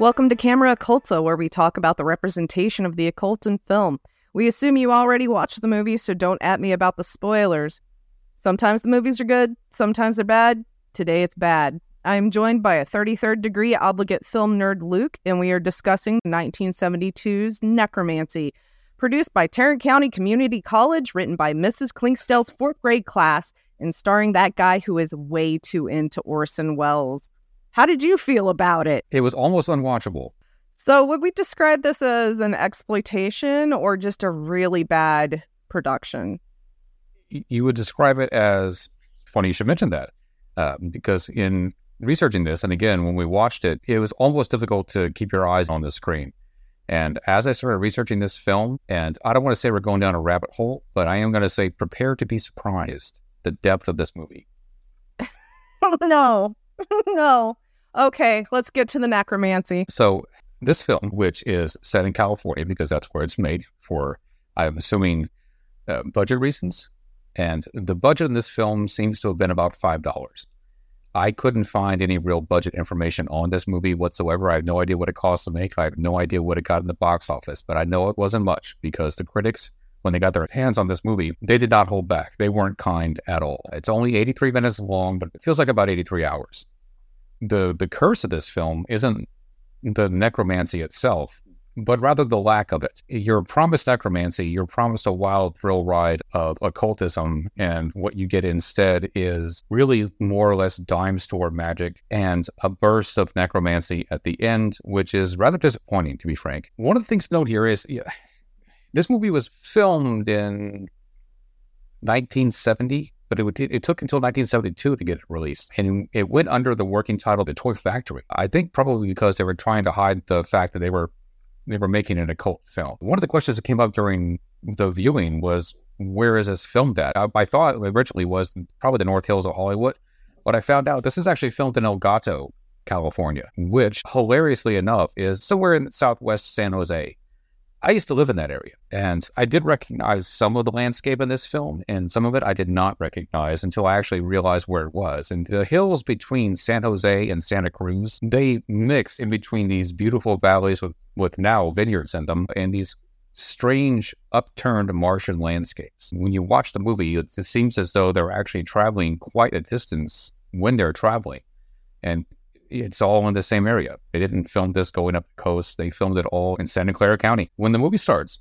Welcome to Camera Occulta, where we talk about the representation of the occult in film. We assume you already watched the movie, so don't at me about the spoilers. Sometimes the movies are good, sometimes they're bad. Today it's bad. I am joined by a 33rd degree obligate film nerd Luke, and we are discussing 1972's Necromancy, produced by Tarrant County Community College, written by Mrs. Klinkstell's fourth grade class, and starring that guy who is way too into Orson Welles. How did you feel about it? It was almost unwatchable. So, would we describe this as an exploitation or just a really bad production? You would describe it as funny you should mention that uh, because in researching this, and again, when we watched it, it was almost difficult to keep your eyes on the screen. And as I started researching this film, and I don't want to say we're going down a rabbit hole, but I am going to say prepare to be surprised the depth of this movie. no, no. Okay, let's get to the necromancy. So, this film, which is set in California because that's where it's made for, I'm assuming, uh, budget reasons. And the budget in this film seems to have been about $5. I couldn't find any real budget information on this movie whatsoever. I have no idea what it cost to make. I have no idea what it got in the box office, but I know it wasn't much because the critics, when they got their hands on this movie, they did not hold back. They weren't kind at all. It's only 83 minutes long, but it feels like about 83 hours. The the curse of this film isn't the necromancy itself, but rather the lack of it. You're promised necromancy, you're promised a wild thrill ride of occultism, and what you get instead is really more or less dime store magic and a burst of necromancy at the end, which is rather disappointing, to be frank. One of the things to note here is yeah, this movie was filmed in 1970. But it, would, it took until 1972 to get it released. And it went under the working title The Toy Factory. I think probably because they were trying to hide the fact that they were they were making an occult film. One of the questions that came up during the viewing was, where is this filmed at? I, I thought originally was probably the North Hills of Hollywood, but I found out this is actually filmed in El Gato, California, which hilariously enough is somewhere in southwest San Jose. I used to live in that area, and I did recognize some of the landscape in this film, and some of it I did not recognize until I actually realized where it was. And the hills between San Jose and Santa Cruz, they mix in between these beautiful valleys with, with now vineyards in them, and these strange upturned Martian landscapes. When you watch the movie, it, it seems as though they're actually traveling quite a distance when they're traveling. And it's all in the same area. They didn't film this going up the coast. They filmed it all in Santa Clara County. When the movie starts,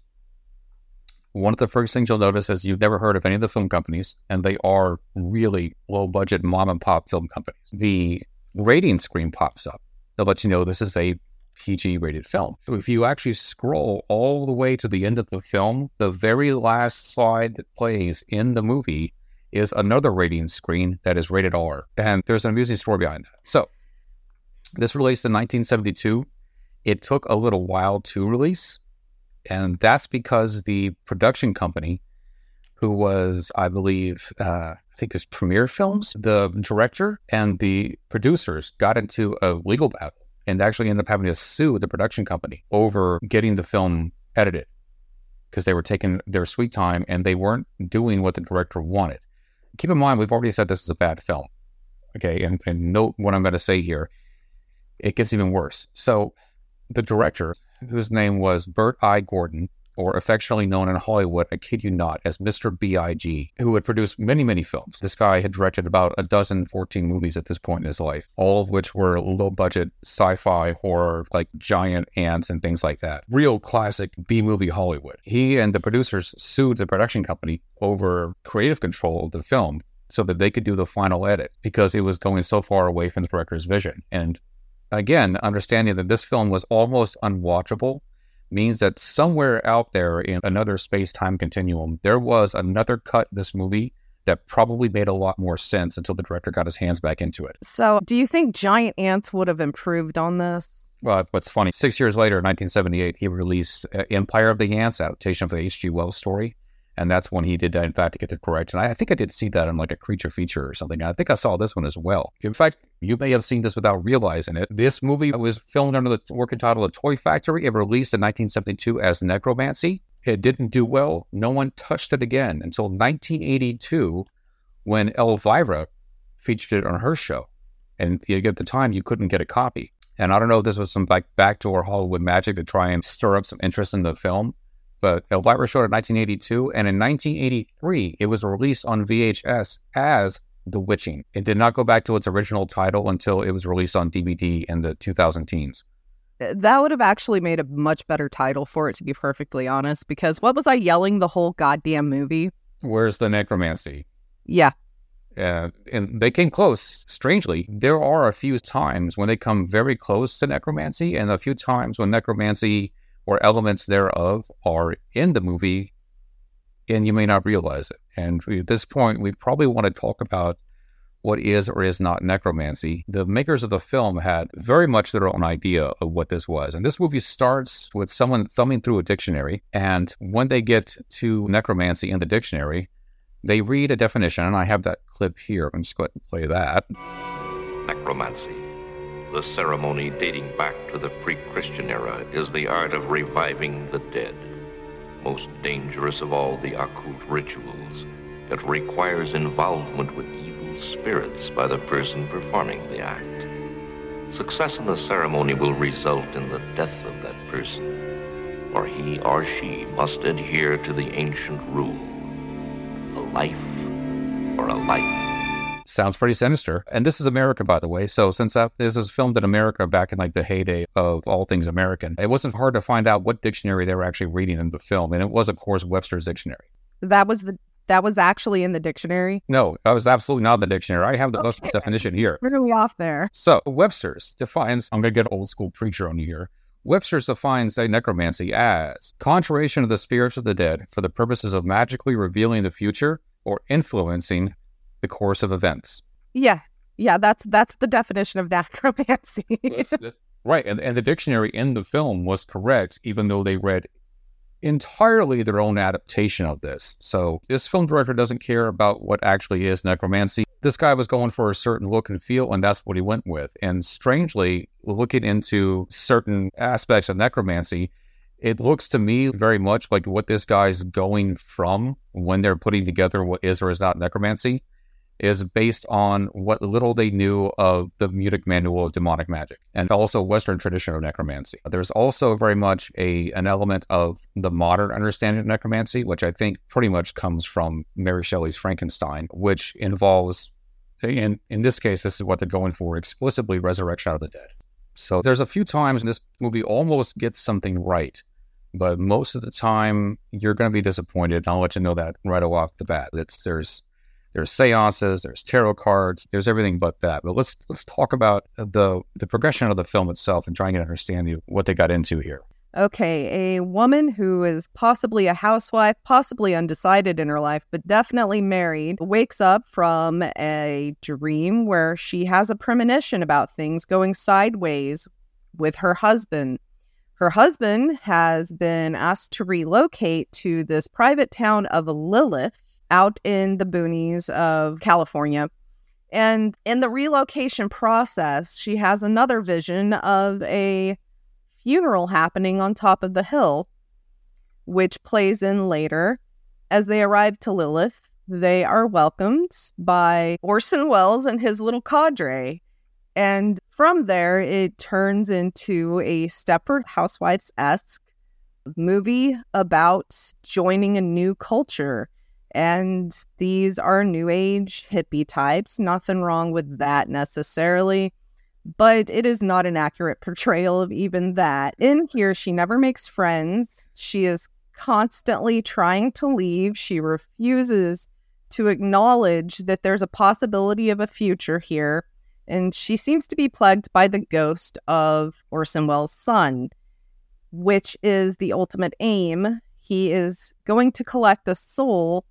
one of the first things you'll notice is you've never heard of any of the film companies, and they are really low budget mom and pop film companies. The rating screen pops up. They'll let you know this is a PG rated film. So if you actually scroll all the way to the end of the film, the very last slide that plays in the movie is another rating screen that is rated R. And there's an amusing story behind that. So this released in 1972. It took a little while to release, and that's because the production company, who was, I believe, uh, I think it was Premiere Films, the director and the producers got into a legal battle and actually ended up having to sue the production company over getting the film edited because they were taking their sweet time and they weren't doing what the director wanted. Keep in mind, we've already said this is a bad film. Okay, and, and note what I'm going to say here it gets even worse. So, the director, whose name was Bert I. Gordon, or affectionately known in Hollywood, I kid you not, as Mr. B.I.G., who had produced many, many films. This guy had directed about a dozen, 14 movies at this point in his life, all of which were low budget sci fi horror, like giant ants and things like that. Real classic B movie Hollywood. He and the producers sued the production company over creative control of the film so that they could do the final edit because it was going so far away from the director's vision. And again, understanding that this film was almost unwatchable means that somewhere out there in another space time continuum, there was another cut this movie that probably made a lot more sense until the director got his hands back into it. So, do you think Giant Ants would have improved on this? Well, what's funny, six years later, in 1978, he released uh, Empire of the Ants, adaptation of the H.G. Wells story. And that's when he did, in fact, to get the correct. And I, I think I did see that in like a creature feature or something. I think I saw this one as well. In fact, you may have seen this without realizing it. This movie was filmed under the working title of Toy Factory. It released in 1972 as Necromancy. It didn't do well. No one touched it again until 1982 when Elvira featured it on her show. And at the time, you couldn't get a copy. And I don't know if this was some like backdoor Hollywood magic to try and stir up some interest in the film, but Elvira showed it in 1982. And in 1983, it was released on VHS as The Witching. It did not go back to its original title until it was released on DVD in the 2000 teens. That would have actually made a much better title for it, to be perfectly honest, because what was I yelling the whole goddamn movie? Where's the necromancy? Yeah. Uh, and they came close. Strangely, there are a few times when they come very close to necromancy, and a few times when necromancy or elements thereof are in the movie, and you may not realize it. And at this point, we probably want to talk about what is or is not necromancy. The makers of the film had very much their own idea of what this was. And this movie starts with someone thumbing through a dictionary. And when they get to necromancy in the dictionary, they read a definition. And I have that clip here. I'm just going to play that. Necromancy, the ceremony dating back to the pre Christian era, is the art of reviving the dead. Most dangerous of all the occult rituals, it requires involvement with evil spirits by the person performing the act. Success in the ceremony will result in the death of that person, or he or she must adhere to the ancient rule a life or a life. Sounds pretty sinister. And this is America, by the way. So since that, this was filmed in America back in like the heyday of all things American, it wasn't hard to find out what dictionary they were actually reading in the film. And it was, of course, Webster's dictionary. That was the that was actually in the dictionary. No, that was absolutely not in the dictionary. I have the Okay. Webster's definition here. Really off there. So Webster's defines, I'm going to get old school preacher on you here. Webster's defines a necromancy as conjuration of the spirits of the dead for the purposes of magically revealing the future or influencing the course of events. Yeah. Yeah, that's that's the definition of necromancy. That's- that's- right. And, and the dictionary in the film was correct, even though they read entirely their own adaptation of this. So this film director doesn't care about what actually is necromancy. This guy was going for a certain look and feel, and that's what he went with. And strangely, looking into certain aspects of necromancy, it looks to me very much like what this guy's going from when they're putting together what is or is not necromancy is based on what little they knew of the Munich Manual of Demonic Magic and also Western tradition of necromancy. There's also very much a an element of the modern understanding of necromancy, which I think pretty much comes from Mary Shelley's Frankenstein, which involves, in in this case, this is what they're going for, explicitly resurrection out of the dead. So there's a few times in this movie almost gets something right, but most of the time you're going to be disappointed. I'll let you know that right off the bat. It's there's there's seances, there's tarot cards, there's everything but that. But let's let's talk about the the progression of the film itself and trying to understand what they got into here. Okay, a woman who is possibly a housewife, possibly undecided in her life, but definitely married, wakes up from a dream where she has a premonition about things going sideways with her husband. Her husband has been asked to relocate to this private town of Lilith out in the boonies of California. And in the relocation process, she has another vision of a funeral happening on top of the hill, which plays in later. As they arrive to Lilith, they are welcomed by Orson Welles and his little cadre. And from there, it turns into a Stepford Housewives esque movie about joining a new culture. And these are new age hippie types. Nothing wrong with that necessarily but it is not an accurate portrayal of even that. In here, she never makes friends. She is constantly trying to leave. She refuses to acknowledge that there's a possibility of a future here. And she seems to be plagued by the ghost of Orson Welles' son, which is the ultimate aim. He is going to collect a soul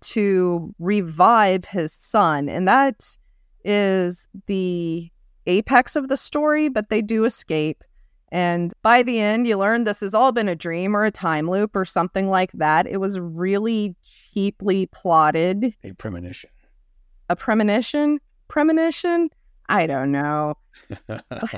to revive his son. And that is the apex of the story, but they do escape. And by the end, you learn this has all been a dream or a time loop or something like that. It was really cheaply plotted. A premonition. A premonition? Premonition? I don't know.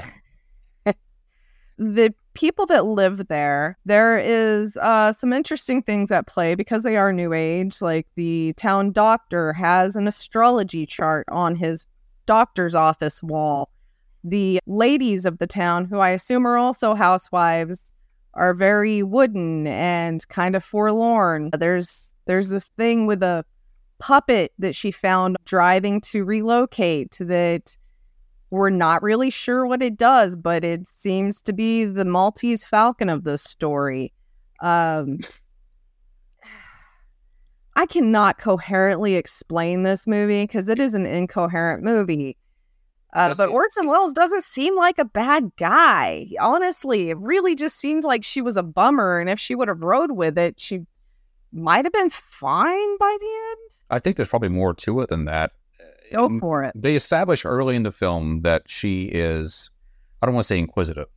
the people that live there, there is uh, some interesting things at play because they are new age. Like the town doctor has an astrology chart on his doctor's office wall. The ladies of the town, who I assume are also housewives, are very wooden and kind of forlorn. There's there's this thing with a puppet that she found driving to relocate that we're not really sure what it does, but it seems to be the Maltese Falcon of this story. Um, I cannot coherently explain this movie because it is an incoherent movie. Uh, but Orson Welles doesn't seem like a bad guy. Honestly, it really just seemed like she was a bummer. And if she would have rode with it, she might have been fine by the end. I think there's probably more to it than that. Go for it. They establish early in the film that she is, I don't want to say inquisitive,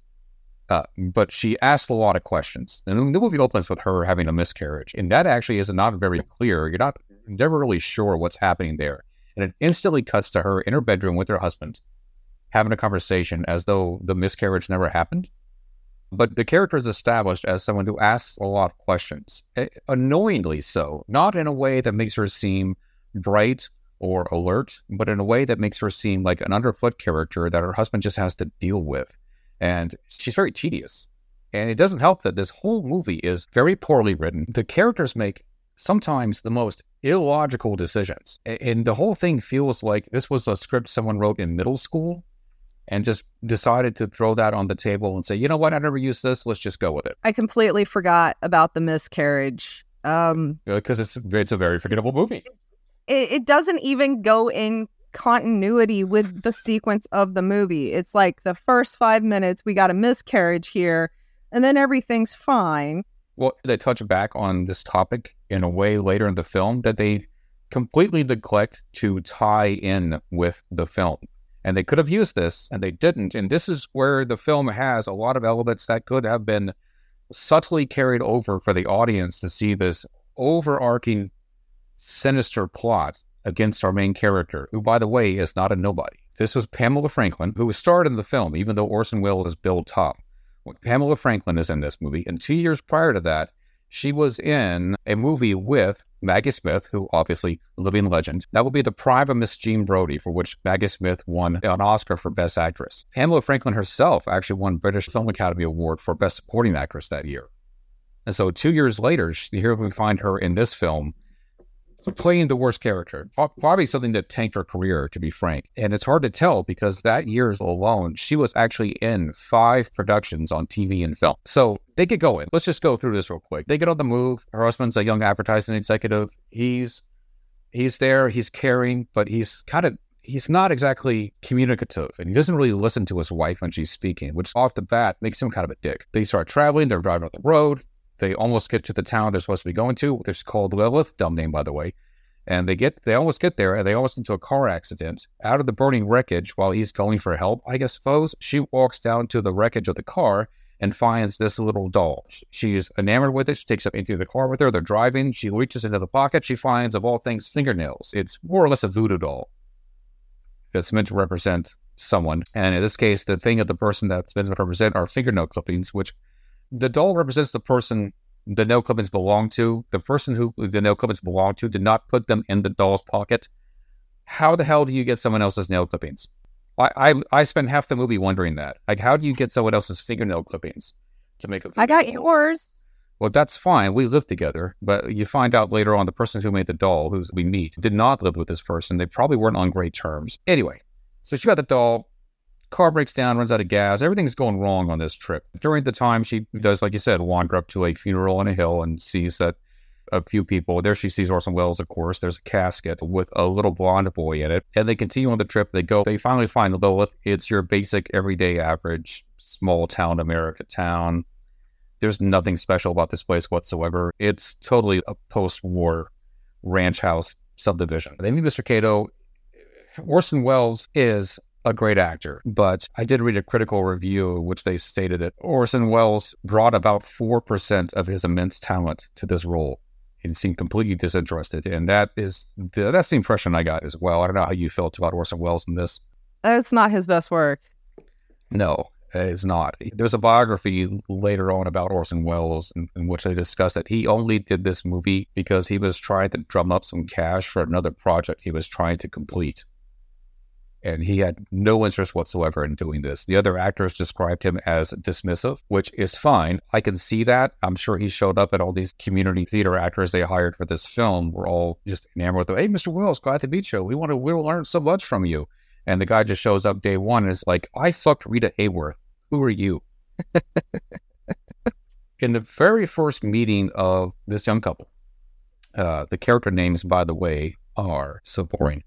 uh, but she asks a lot of questions. And the movie opens with her having a miscarriage. And that actually is not very clear. You're not never really sure what's happening there. And it instantly cuts to her in her bedroom with her husband having a conversation as though the miscarriage never happened. But the character is established as someone who asks a lot of questions, annoyingly so, not in a way that makes her seem bright or alert, but in a way that makes her seem like an underfoot character that her husband just has to deal with. And she's very tedious. And it doesn't help that this whole movie is very poorly written. The characters make sometimes the most illogical decisions. And the whole thing feels like this was a script someone wrote in middle school and just decided to throw that on the table and say, you know what, I never used this. Let's just go with it. I completely forgot about the miscarriage. Um, because it's it's a very forgettable movie it, it doesn't even go in continuity with the sequence of the movie. It's like the first five minutes, we got a miscarriage here, and then everything's fine. Well, they touch back on this topic in a way later in the film that they completely neglect to tie in with the film. And they could have used this, and they didn't. And this is where the film has a lot of elements that could have been subtly carried over for the audience to see this overarching sinister plot against our main character, who, by the way, is not a nobody. This was Pamela Franklin, who was starred in the film, even though Orson Welles is Bill Top. Pamela Franklin is in this movie, and two years prior to that, she was in a movie with Maggie Smith, who obviously living legend. That will be The Prime of Miss Jean Brodie, for which Maggie Smith won an Oscar for Best Actress. Pamela Franklin herself actually won British Film Academy Award for Best Supporting Actress that year. And so two years later, here we find her in this film playing the worst character. Probably something that tanked her career, to be frank. And it's hard to tell because that year alone, she was actually in five productions on TV and film. So they get going. Let's just go through this real quick. They get on the move. Her husband's a young advertising executive. He's he's there. He's caring, but he's kind of he's not exactly communicative and he doesn't really listen to his wife when she's speaking, which off the bat makes him kind of a dick. They start traveling, they're driving on the road, they almost get to the town they're supposed to be going to. It's called Lilith, dumb name by the way. And they get they almost get there and they almost into a car accident. Out of the burning wreckage while he's going for help, I guess suppose, she walks down to the wreckage of the car and finds this little doll. She's enamored with it. She takes it into the car with her. They're driving. She reaches into the pocket. She finds, of all things, fingernails. It's more or less a voodoo doll that's meant to represent someone. And in this case, the thing of the person that's meant to represent are fingernail clippings, which the doll represents the person the nail clippings belong to. The person who the nail clippings belong to did not put them in the doll's pocket. How the hell do you get someone else's nail clippings? I, I, I spent half the movie wondering that. Like, how do you get someone else's fingernail clippings to make a? I got yours. Well, that's fine. We live together, but you find out later on the person who made the doll, who we meet, did not live with this person. They probably weren't on great terms. Anyway, so she got the doll car breaks down, runs out of gas. Everything's going wrong on this trip. During the time, she does, like you said, wander up to a funeral on a hill and sees that a few people. There she sees Orson Welles, of course. There's a casket with a little blonde boy in it. And they continue on the trip. They go, they finally find Lilith. It's your basic, everyday, average, small town America town. There's nothing special about this place whatsoever. It's totally a post war ranch house subdivision. They meet Mr. Cato. Orson Welles is a great actor, but I did read a critical review in which they stated that Orson Welles brought about 4% of his immense talent to this role. He seemed completely disinterested. And that is the, that's the impression I got as well. I don't know how you felt about Orson Welles in this. It's not his best work. No, it's not. There's a biography later on about Orson Welles in, in, which they discuss that he only did this movie because he was trying to drum up some cash for another project he was trying to complete and he had no interest whatsoever in doing this. The other actors described him as dismissive, which is fine. I can see that. I'm sure he showed up at all these community theater actors they hired for this film were all just enamored with, hey, Mr. Welles, glad to meet you. We want to we'll learn so much from you. And the guy just shows up day one and is like, I fucked Rita Hayworth. Who are you? In the very first meeting of this young couple, uh, the character names, by the way, are so boring.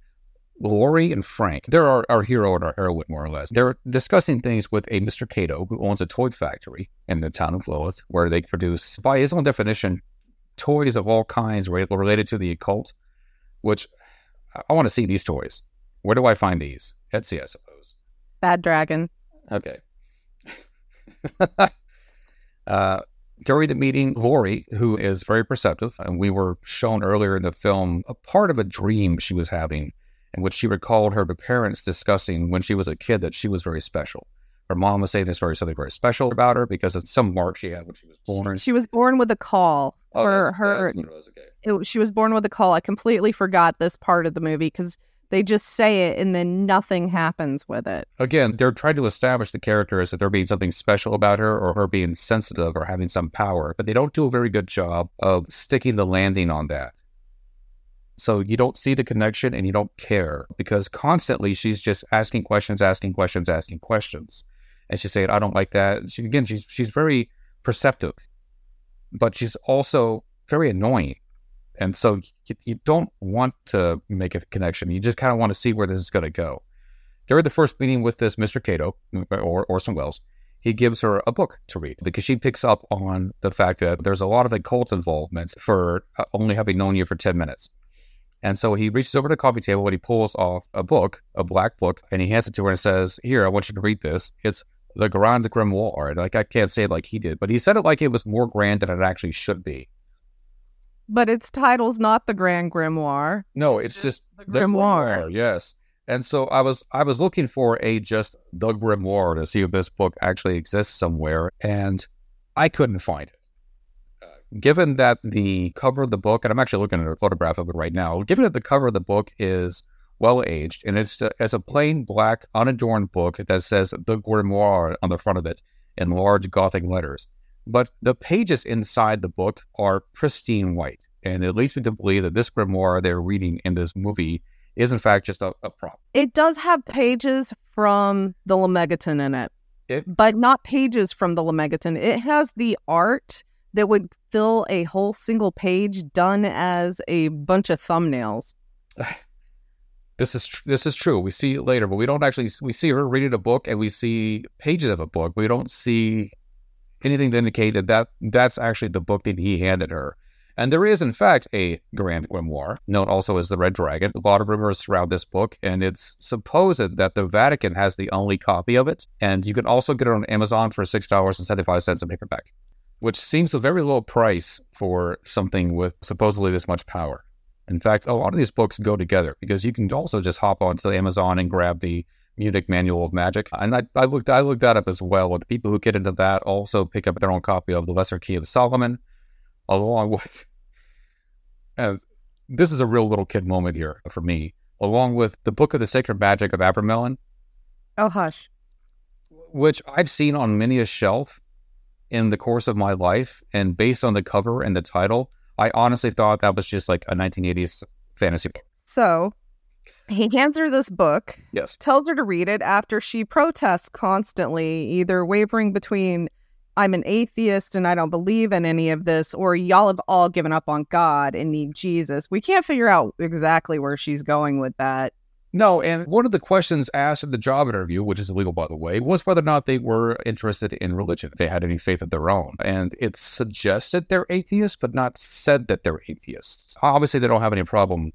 Laurie and Frank, they're our, our hero and our heroine, more or less. They're discussing things with a Mr. Cato who owns a toy factory in the town of Lilith, where they produce, by his own definition, toys of all kinds related to the occult, which I want to see these toys. Where do I find these? Etsy, I suppose. Bad Dragon. Okay. uh, during the meeting, Lori, who is very perceptive, and we were shown earlier in the film a part of a dream she was having in which she recalled her parents discussing when she was a kid that she was very special. Her mom was saying there's very something very special about her because of some mark she had when she was born. She, she was born with a caul oh, for that's, her. That's was, okay. it, she was born with a caul. I completely forgot this part of the movie because they just say it and then nothing happens with it. Again, they're trying to establish the character as if there being something special about her or her being sensitive or having some power, but they don't do a very good job of sticking the landing on that. So you don't see the connection and you don't care because constantly she's just asking questions, asking questions, asking questions. And she's saying, I don't like that. She, again, she's she's very perceptive, but she's also very annoying. And so you, you don't want to make a connection. You just kind of want to see where this is going to go. During the first meeting with this Mr. Cato or Orson Welles, he gives her a book to read because she picks up on the fact that there's a lot of occult involvement for uh, only having known you for 10 minutes. And so he reaches over to the coffee table and he pulls off a book, a black book, and he hands it to her and says, Here, I want you to read this. It's the Grand Grimoire. Like I can't say it like he did, but he said it like it was more grand than it actually should be. But its title's not the Grand Grimoire. No, it's, just, the Grimoire. Grimoire. Yes. And so I was I was looking for a just the Grimoire to see if this book actually exists somewhere, and I couldn't find it given that the cover of the book, and I'm actually looking at a photograph of it right now, given that the cover of the book is well aged and it's a, it's a plain black unadorned book that says the grimoire on the front of it in large gothic letters but the pages inside the book are pristine white and it leads me to believe that this grimoire they're reading in this movie is in fact just a, a prop. It does have pages from the lemegeton in it, it but not pages from the lemegeton it has the art that would fill a whole single page done as a bunch of thumbnails. This is tr- this is true. We see it later, but we don't actually we see her reading a book and we see pages of a book. We don't see anything to indicate that, that that's actually the book that he handed her. And there is, in fact, a Grand Grimoire, known also as the Red Dragon. A lot of rumors surround this book, and it's supposed that the Vatican has the only copy of it. And you can also get it on Amazon for $6.75 a paperback which seems a very low price for something with supposedly this much power. In fact, a lot of these books go together because you can also just hop onto Amazon and grab the Munich Manual of Magic. And I, I looked I looked that up as well. And the people who get into that also pick up their own copy of the Lesser Key of Solomon, along with and this is a real little kid moment here for me, along with the Book of the Sacred Magic of Abramelin. Oh hush. Which I've seen on many a shelf in the course of my life. And based on the cover and the title, I honestly thought that was just like a 1980s fantasy book. So he hands her this book, Yes. tells her to read it after she protests constantly, either wavering between I'm an atheist and I don't believe in any of this, or y'all have all given up on God and need Jesus. We can't figure out exactly where she's going with that. No, and one of the questions asked in the job interview, which is illegal by the way, was whether or not they were interested in religion, if they had any faith of their own. And it suggested they're atheists, but not said that they're atheists. Obviously, they don't have any problem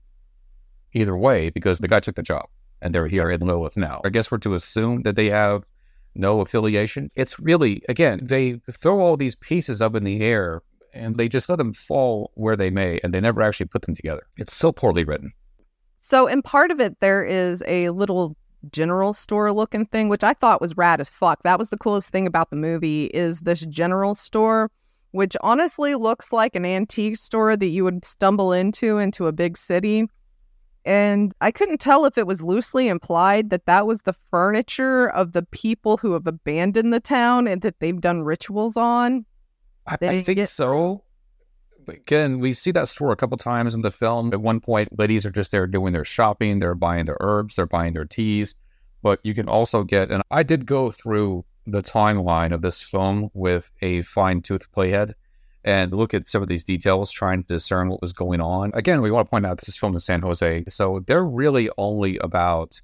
either way because the guy took the job. and they're here in Lilith now. I guess we're to assume that they have no affiliation. It's really, again, they throw all these pieces up in the air and they just let them fall where they may, and they never actually put them together. It's so poorly written. So, in part of it, there is a little general store looking thing, which I thought was rad as fuck. That was the coolest thing about the movie is this general store, which honestly looks like an antique store that you would stumble into into a big city. And I couldn't tell if it was loosely implied that that was the furniture of the people who have abandoned the town and that they've done rituals on. I, I think get- so. Again, we see that store a couple times in the film. At one point, ladies are just there doing their shopping. They're buying their herbs. They're buying their teas. But you can also get, and I did go through the timeline of this film with a fine tooth playhead and look at some of these details, trying to discern what was going on. Again, we want to point out this is filmed in San Jose. So they're really only about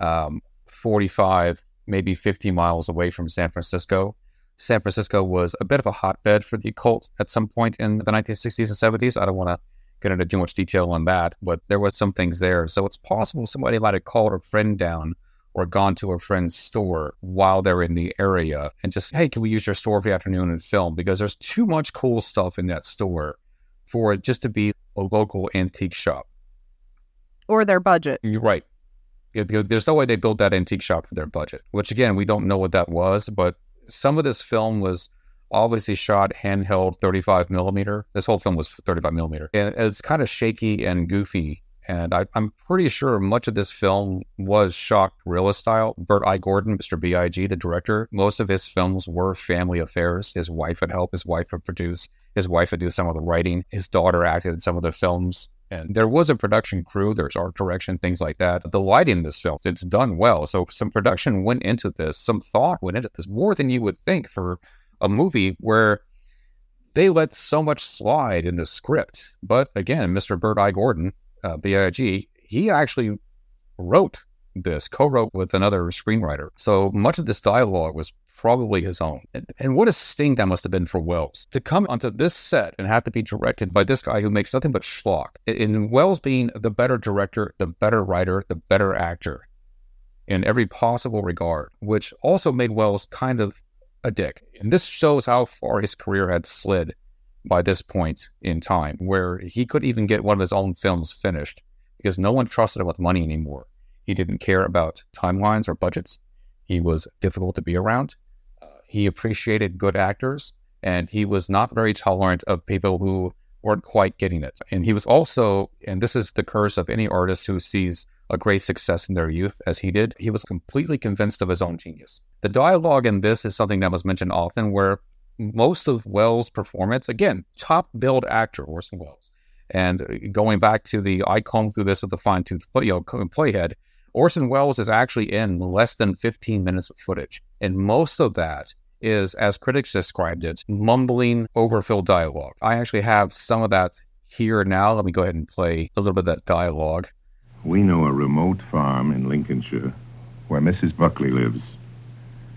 um, 45, maybe 50 miles away from San Francisco. San Francisco was a bit of a hotbed for the occult at some point in the 1960s and 70s. I don't want to get into too much detail on that, but there was some things there. So it's possible somebody might have called a friend down or gone to a friend's store while they're in the area and just, hey, can we use your store for the afternoon and film? Because there's too much cool stuff in that store for it just to be a local antique shop. Or their budget. You're right. There's no way they built that antique shop for their budget, which again, we don't know what that was, but some of this film was obviously shot handheld 35 millimeter. This whole film was 35 millimeter. And it's kind of shaky and goofy. And I, I'm pretty sure much of this film was shot guerrilla style. Bert I. Gordon, Mr. B.I.G., the director, most of his films were family affairs. His wife would help, his wife would produce, his wife would do some of the writing, his daughter acted in some of the films. And there was a production crew, there's art direction, things like that. The lighting in this film, it's done well. So some production went into this, some thought went into this, more than you would think for a movie where they let so much slide in the script. But again, Mr. Bert I. Gordon, uh, B.I.G., he actually wrote this, co-wrote with another screenwriter. So much of this dialogue was probably his own. And, and what a sting that must have been for Welles to come onto this set and have to be directed by this guy who makes nothing but schlock. In Welles being the better director, the better writer, the better actor in every possible regard, which also made Welles kind of a dick. And this shows how far his career had slid by this point in time, where he could even get one of his own films finished because no one trusted him with money anymore. He didn't care about timelines or budgets. He was difficult to be around. Uh, he appreciated good actors, and he was not very tolerant of people who weren't quite getting it. And he was also, and this is the curse of any artist who sees a great success in their youth, as he did, he was completely convinced of his own genius. The dialogue in this is something that was mentioned often, where most of Welles' performance, again, top billed actor Orson Welles, and going back to the I combed through this with a fine tooth play, you know, playhead, Orson Welles is actually in less than 15 minutes of footage, and most of that is, as critics described it, mumbling, overfilled dialogue. I actually have some of that here now. Let me go ahead and play a little bit of that dialogue. We know a remote farm in Lincolnshire where Mrs. Buckley lives.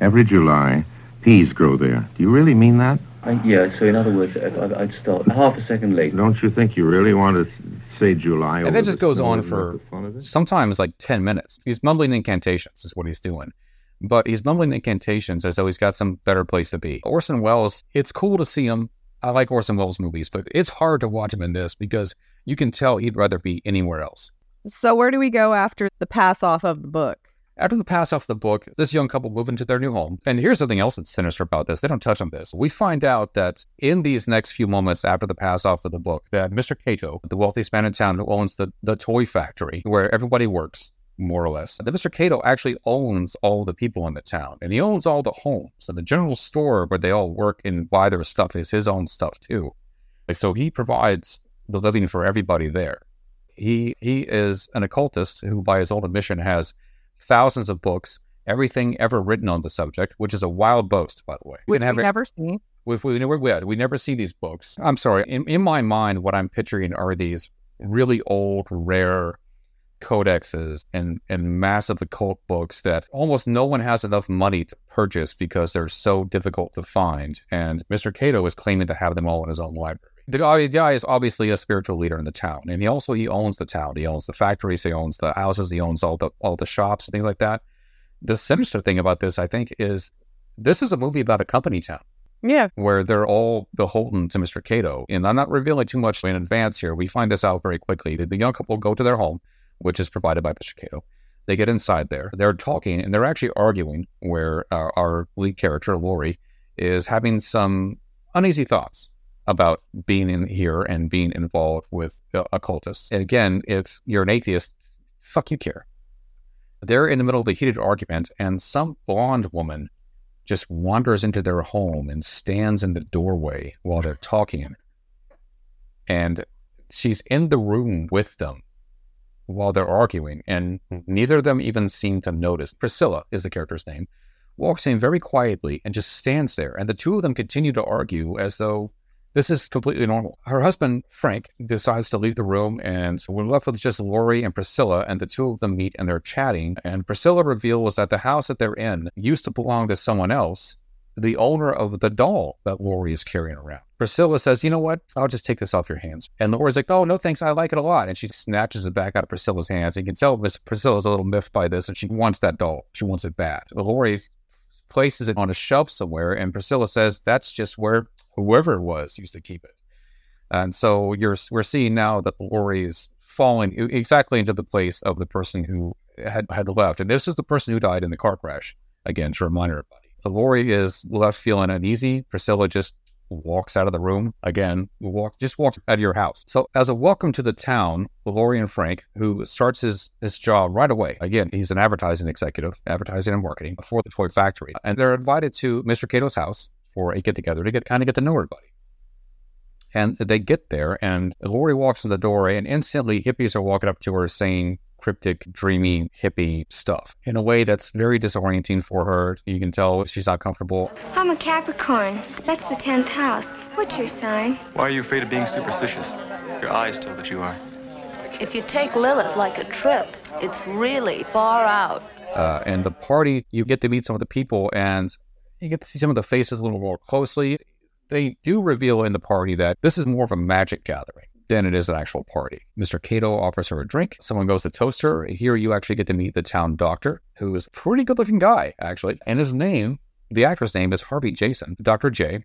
Every July, peas grow there. Do you really mean that? Uh, yeah, so in other words, I- I- I'd start half a second late. Don't you think you really want to say July? And over that just goes on for make fun of it? sometimes like 10 minutes. He's mumbling incantations, is what he's doing. But he's mumbling incantations as though he's got some better place to be. Orson Welles, it's cool to see him. I like Orson Welles movies, but it's hard to watch him in this because you can tell he'd rather be anywhere else. So, where do we go after the pass off of the book? After the pass off of the book, this young couple move into their new home. And here's something else that's sinister about this. They don't touch on this. We find out that in these next few moments after the pass off of the book, that Mr. Cato, the wealthiest man in town who owns the, the toy factory where everybody works, more or less, that Mr. Cato actually owns all the people in the town. And he owns all the homes. And the general store where they all work and buy their stuff is his own stuff too. Like, so he provides the living for everybody there. He he is an occultist who, by his own admission, has thousands of books, everything ever written on the subject, which is a wild boast, by the way. Which can have we never see. we, we, never, we, we never see these books. I'm sorry. In, in my mind, what I'm picturing are these really old, rare codexes and, and massive occult books that almost no one has enough money to purchase because they're so difficult to find. And Mr. Cato is claiming to have them all in his own library. The guy, the guy is obviously a spiritual leader in the town, and he also he owns the town. He owns the factories, he owns the houses, he owns all the all the shops and things like that. The sinister thing about this, I think, is this is a movie about a company town Yeah. where they're all beholden to Mr. Cato. And I'm not revealing too much in advance here. We find this out very quickly. The, the young couple go to their home, which is provided by Mr. Cato. They get inside there. They're talking and they're actually arguing where uh, our lead character, Lori, is having some uneasy thoughts about being in here and being involved with occultists. And again, if you're an atheist, fuck you care. They're in the middle of a heated argument, and some blonde woman just wanders into their home and stands in the doorway while they're talking. And she's in the room with them while they're arguing, and neither of them even seem to notice. Priscilla is the character's name, walks in very quietly and just stands there. And the two of them continue to argue as though this is completely normal. Her husband, Frank, decides to leave the room, and we're left with just Lori and Priscilla, and the two of them meet and they're chatting. And Priscilla reveals that the house that they're in used to belong to someone else, the owner of the doll that Lori is carrying around. Priscilla says, You know what? I'll just take this off your hands. And Lori's like, Oh, no, thanks. I like it a lot. And she snatches it back out of Priscilla's hands. You can tell Miss Priscilla's a little miffed by this, and she wants that doll. She wants it bad. Lori places it on a shelf somewhere, and Priscilla says that's just where whoever it was used to keep it. And so you're we're seeing now that Lori is falling exactly into the place of the person who had had left, and this is the person who died in the car crash. Again, to remind everybody, Lori is left feeling uneasy. Priscilla just walks out of the room again. Walk just walks out of your house. So as a welcome to the town, Lori and Frank, who starts his his job right away. Again, he's an advertising executive, advertising and marketing for the toy factory, and they're invited to Mr. Cato's house for a get together to get kind of get to know everybody. And they get there, and Lori walks in the door, and instantly hippies are walking up to her saying cryptic, dreamy, hippie stuff in a way that's very disorienting for her. You can tell she's not comfortable. I'm a Capricorn. That's the 10th house. What's your sign? Why are you afraid of being superstitious? Your eyes tell that you are. If you take Lilith like a trip, it's really far out. Uh, and the party, you get to meet some of the people and you get to see some of the faces a little more closely. They do reveal in the party that this is more of a magic gathering than it is an actual party. Mr. Cato offers her a drink. Someone goes to toast her. Here you actually get to meet the town doctor, who is a pretty good looking guy, actually. And his name, the actor's name is Harvey Jason, Dr. J,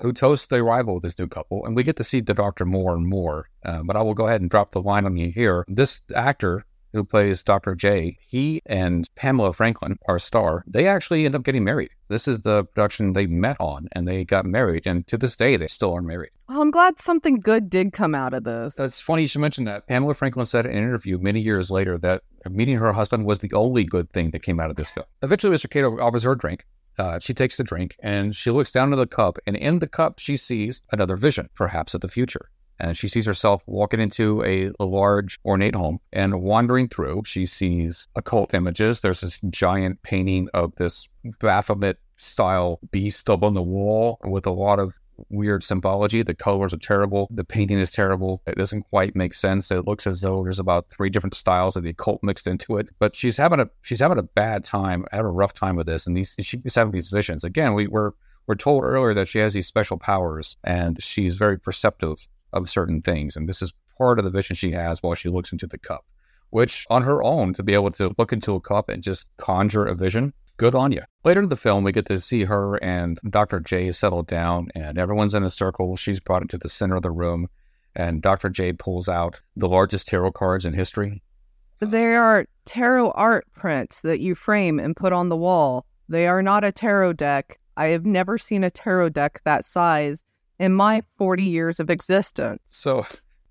who toasts the arrival of this new couple. And we get to see the doctor more and more. Uh, but I will go ahead and drop the line on you here. This actor who plays Dr. J, he and Pamela Franklin, our star, they actually end up getting married. This is the production they met on, and they got married. And to this day, they still are married. Well, I'm glad something good did come out of this. That's funny you should mention that. Pamela Franklin said in an interview many years later that meeting her husband was the only good thing that came out of this film. Eventually, Mr. Cato offers her a drink. Uh, she takes the drink and she looks down into the cup, and in the cup, she sees another vision, perhaps of the future. And she sees herself walking into a, a large, ornate home and wandering through. She sees occult images. There's this giant painting of this Baphomet style beast up on the wall with a lot of weird symbology. The colors are terrible. The painting is terrible. It doesn't quite make sense. It looks as though there's about three different styles of the occult mixed into it. But she's having a she's having a bad time, having a rough time with this, and these she's having these visions. Again, we were we're told earlier that she has these special powers and she's very perceptive of certain things, and this is part of the vision she has while she looks into the cup. Which, on her own, to be able to look into a cup and just conjure a vision, good on you. Later in the film, we get to see her and Dr. J settle down, and everyone's in a circle. She's brought into the center of the room, and Dr. J pulls out the largest tarot cards in history. They are tarot art prints that you frame and put on the wall. They are not a tarot deck. I have never seen a tarot deck that size in my 40 years of existence. So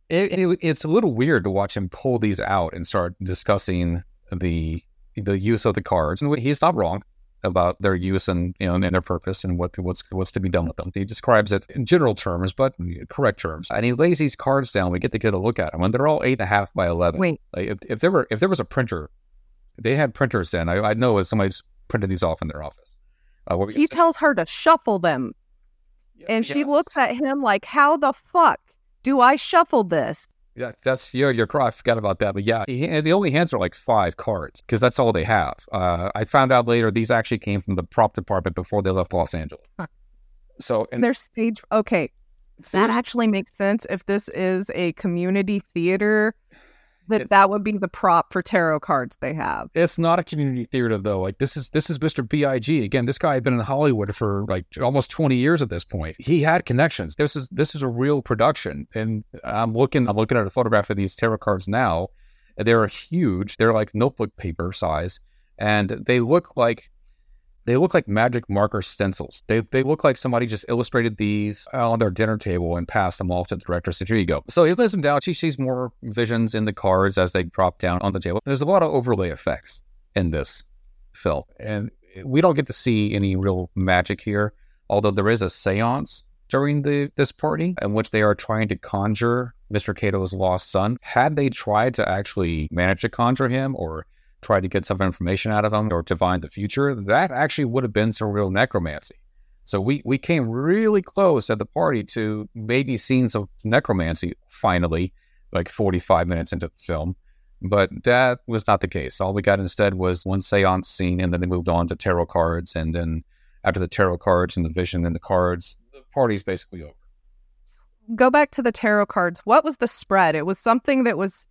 it, it, it's a little weird to watch him pull these out and start discussing the the use of the cards. And he's not wrong about their use and you know and their purpose and what what's what's to be done with them. He describes it in general terms, but correct terms. And he lays these cards down. We get to get a look at them, and they're all eight and a half by eleven. Wait. Like if, if there were if there was a printer, they had printers then. I, I know if somebody's printed these off in their office. Uh, what He tells her to shuffle them, and she looks at him like, How the fuck do I shuffle this? Yeah, that's yeah, you're correct. I forgot about that, but yeah, he, and the only hands are like five cards because that's all they have. Uh, I found out later these actually came from the prop department before they left Los Angeles. Huh. So and Their stage. Okay. that actually makes sense. If this is a community theater, that that would be the prop for tarot cards they have. It's not a community theater though. Like this is this is Mr. Big. Again, this guy had been in Hollywood for like almost twenty years at this point. He had connections. This is this is a real production. And I'm looking I'm looking at a photograph of these tarot cards now. They're huge. They're like notebook paper size, and they look like they look like magic marker stencils. They they look like somebody just illustrated these on their dinner table and passed them off to the director. So here you go. So he lays them down. She sees more visions in the cards as they drop down on the table. There's a lot of overlay effects in this film, and we don't get to see any real magic here. Although there is a séance during the this party in which they are trying to conjure Mr. Cato's lost son. Had they tried to actually manage to conjure him or try to get some information out of them or divine the future, that actually would have been some real necromancy. So we we came really close at the party to maybe seeing some necromancy finally, like 45 minutes into the film. But that was not the case. All we got instead was one seance scene, and then they moved on to tarot cards. And then after the tarot cards and the vision and the cards, the party's basically over. Go back to the tarot cards. What was the spread? It was something that was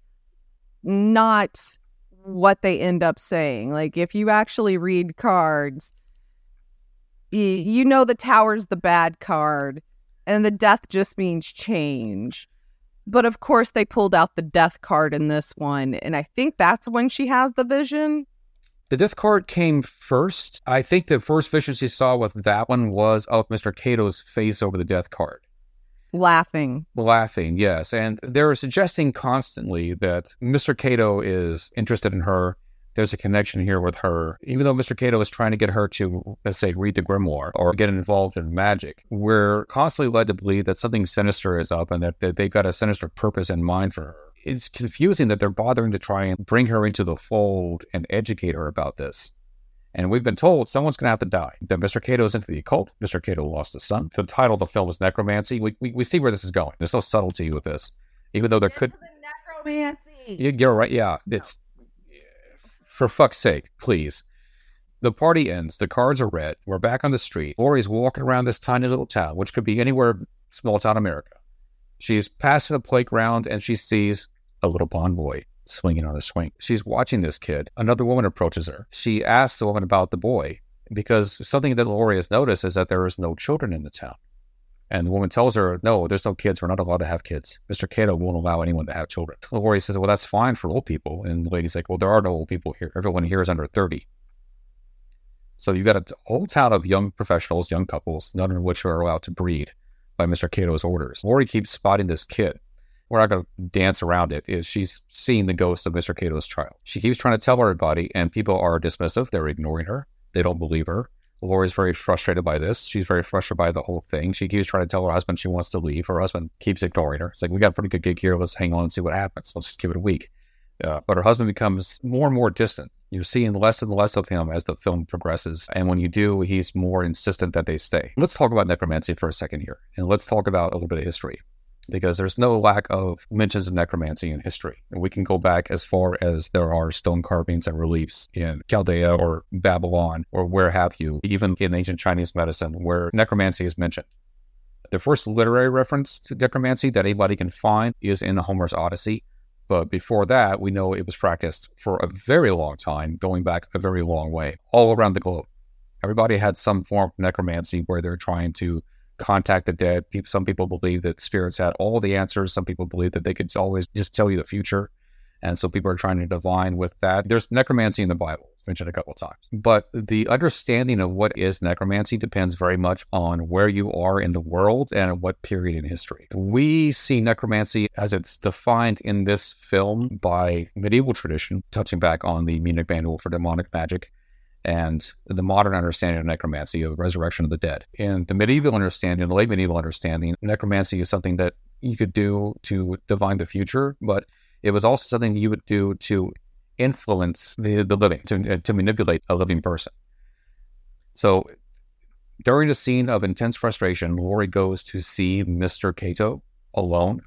not what they end up saying. Like if you actually read cards, y- you know the tower's the bad card and the death just means change. But of course they pulled out the death card in this one and I think that's when she has the vision. The death card came first. I think the first vision she saw with that one was of Mr. Cato's face over the death card. Laughing. Laughing, yes. And they're suggesting constantly that Mr. Cato is interested in her. There's a connection here with her. Even though Mr. Cato is trying to get her to, let's say, read the grimoire or get involved in magic, we're constantly led to believe that something sinister is up and that, that they've got a sinister purpose in mind for her. It's confusing that they're bothering to try and bring her into the fold and educate her about this. And we've been told someone's going to have to die. That Mr. Cato is into the occult. Mr. Cato lost a son. The title of the film is Necromancy. We, we, we see where this is going. There's no subtlety with this, even though there could. Be necromancy. You- You're right. Yeah, it's for fuck's sake, please. The party ends. The cards are read. We're back on the street. Lori's walking around this tiny little town, which could be anywhere small town America. She's passing a playground and she sees a little blonde boy swinging on a swing. She's watching this kid. Another woman approaches her. She asks the woman about the boy because something that Lori has noticed is that there is no children in the town. And the woman tells her, No, there's no kids. We're not allowed to have kids. Mr. Cato won't allow anyone to have children. Lori says, Well, that's fine for old people. And the lady's like, Well, there are no old people here. Everyone here is under 30. So you've got a whole town of young professionals, young couples, none of which are allowed to breed by Mr. Cato's orders. Lori keeps spotting this kid. We're not going to dance around it. Is she's seeing the ghost of Mr. Cato's child. She keeps trying to tell everybody, and people are dismissive. They're ignoring her. They don't believe her. Lori's very frustrated by this. She's very frustrated by the whole thing. She keeps trying to tell her husband she wants to leave. Her husband keeps ignoring her. It's like, we got a pretty good gig here. Let's hang on and see what happens. Let's just give it a week. Uh, but her husband becomes more and more distant. You're seeing less and less of him as the film progresses. And when you do, he's more insistent that they stay. Let's talk about necromancy for a second here. And let's talk about a little bit of history because there's no lack of mentions of necromancy in history. And we can go back as far as there are stone carvings and reliefs in Chaldea or Babylon or where have you, even in ancient Chinese medicine where necromancy is mentioned. The first literary reference to necromancy that anybody can find is in Homer's Odyssey. But before that, we know it was practiced for a very long time, going back a very long way, all around the globe. Everybody had some form of necromancy where they're trying to contact the dead. Some people believe that spirits had all the answers. Some people believe that they could always just tell you the future. And so people are trying to divine with that. There's necromancy in the Bible. It's mentioned a couple of times. But the understanding of what is necromancy depends very much on where you are in the world and at what period in history. We see necromancy as it's defined in this film by medieval tradition, touching back on the Munich Manual for Demonic Magic and the modern understanding of necromancy, of resurrection of the dead. In the medieval understanding, the late medieval understanding, necromancy is something that you could do to divine the future, but it was also something you would do to influence the, the living, to, uh, to manipulate a living person. So during a scene of intense frustration, Lori goes to see Mr. Cato alone.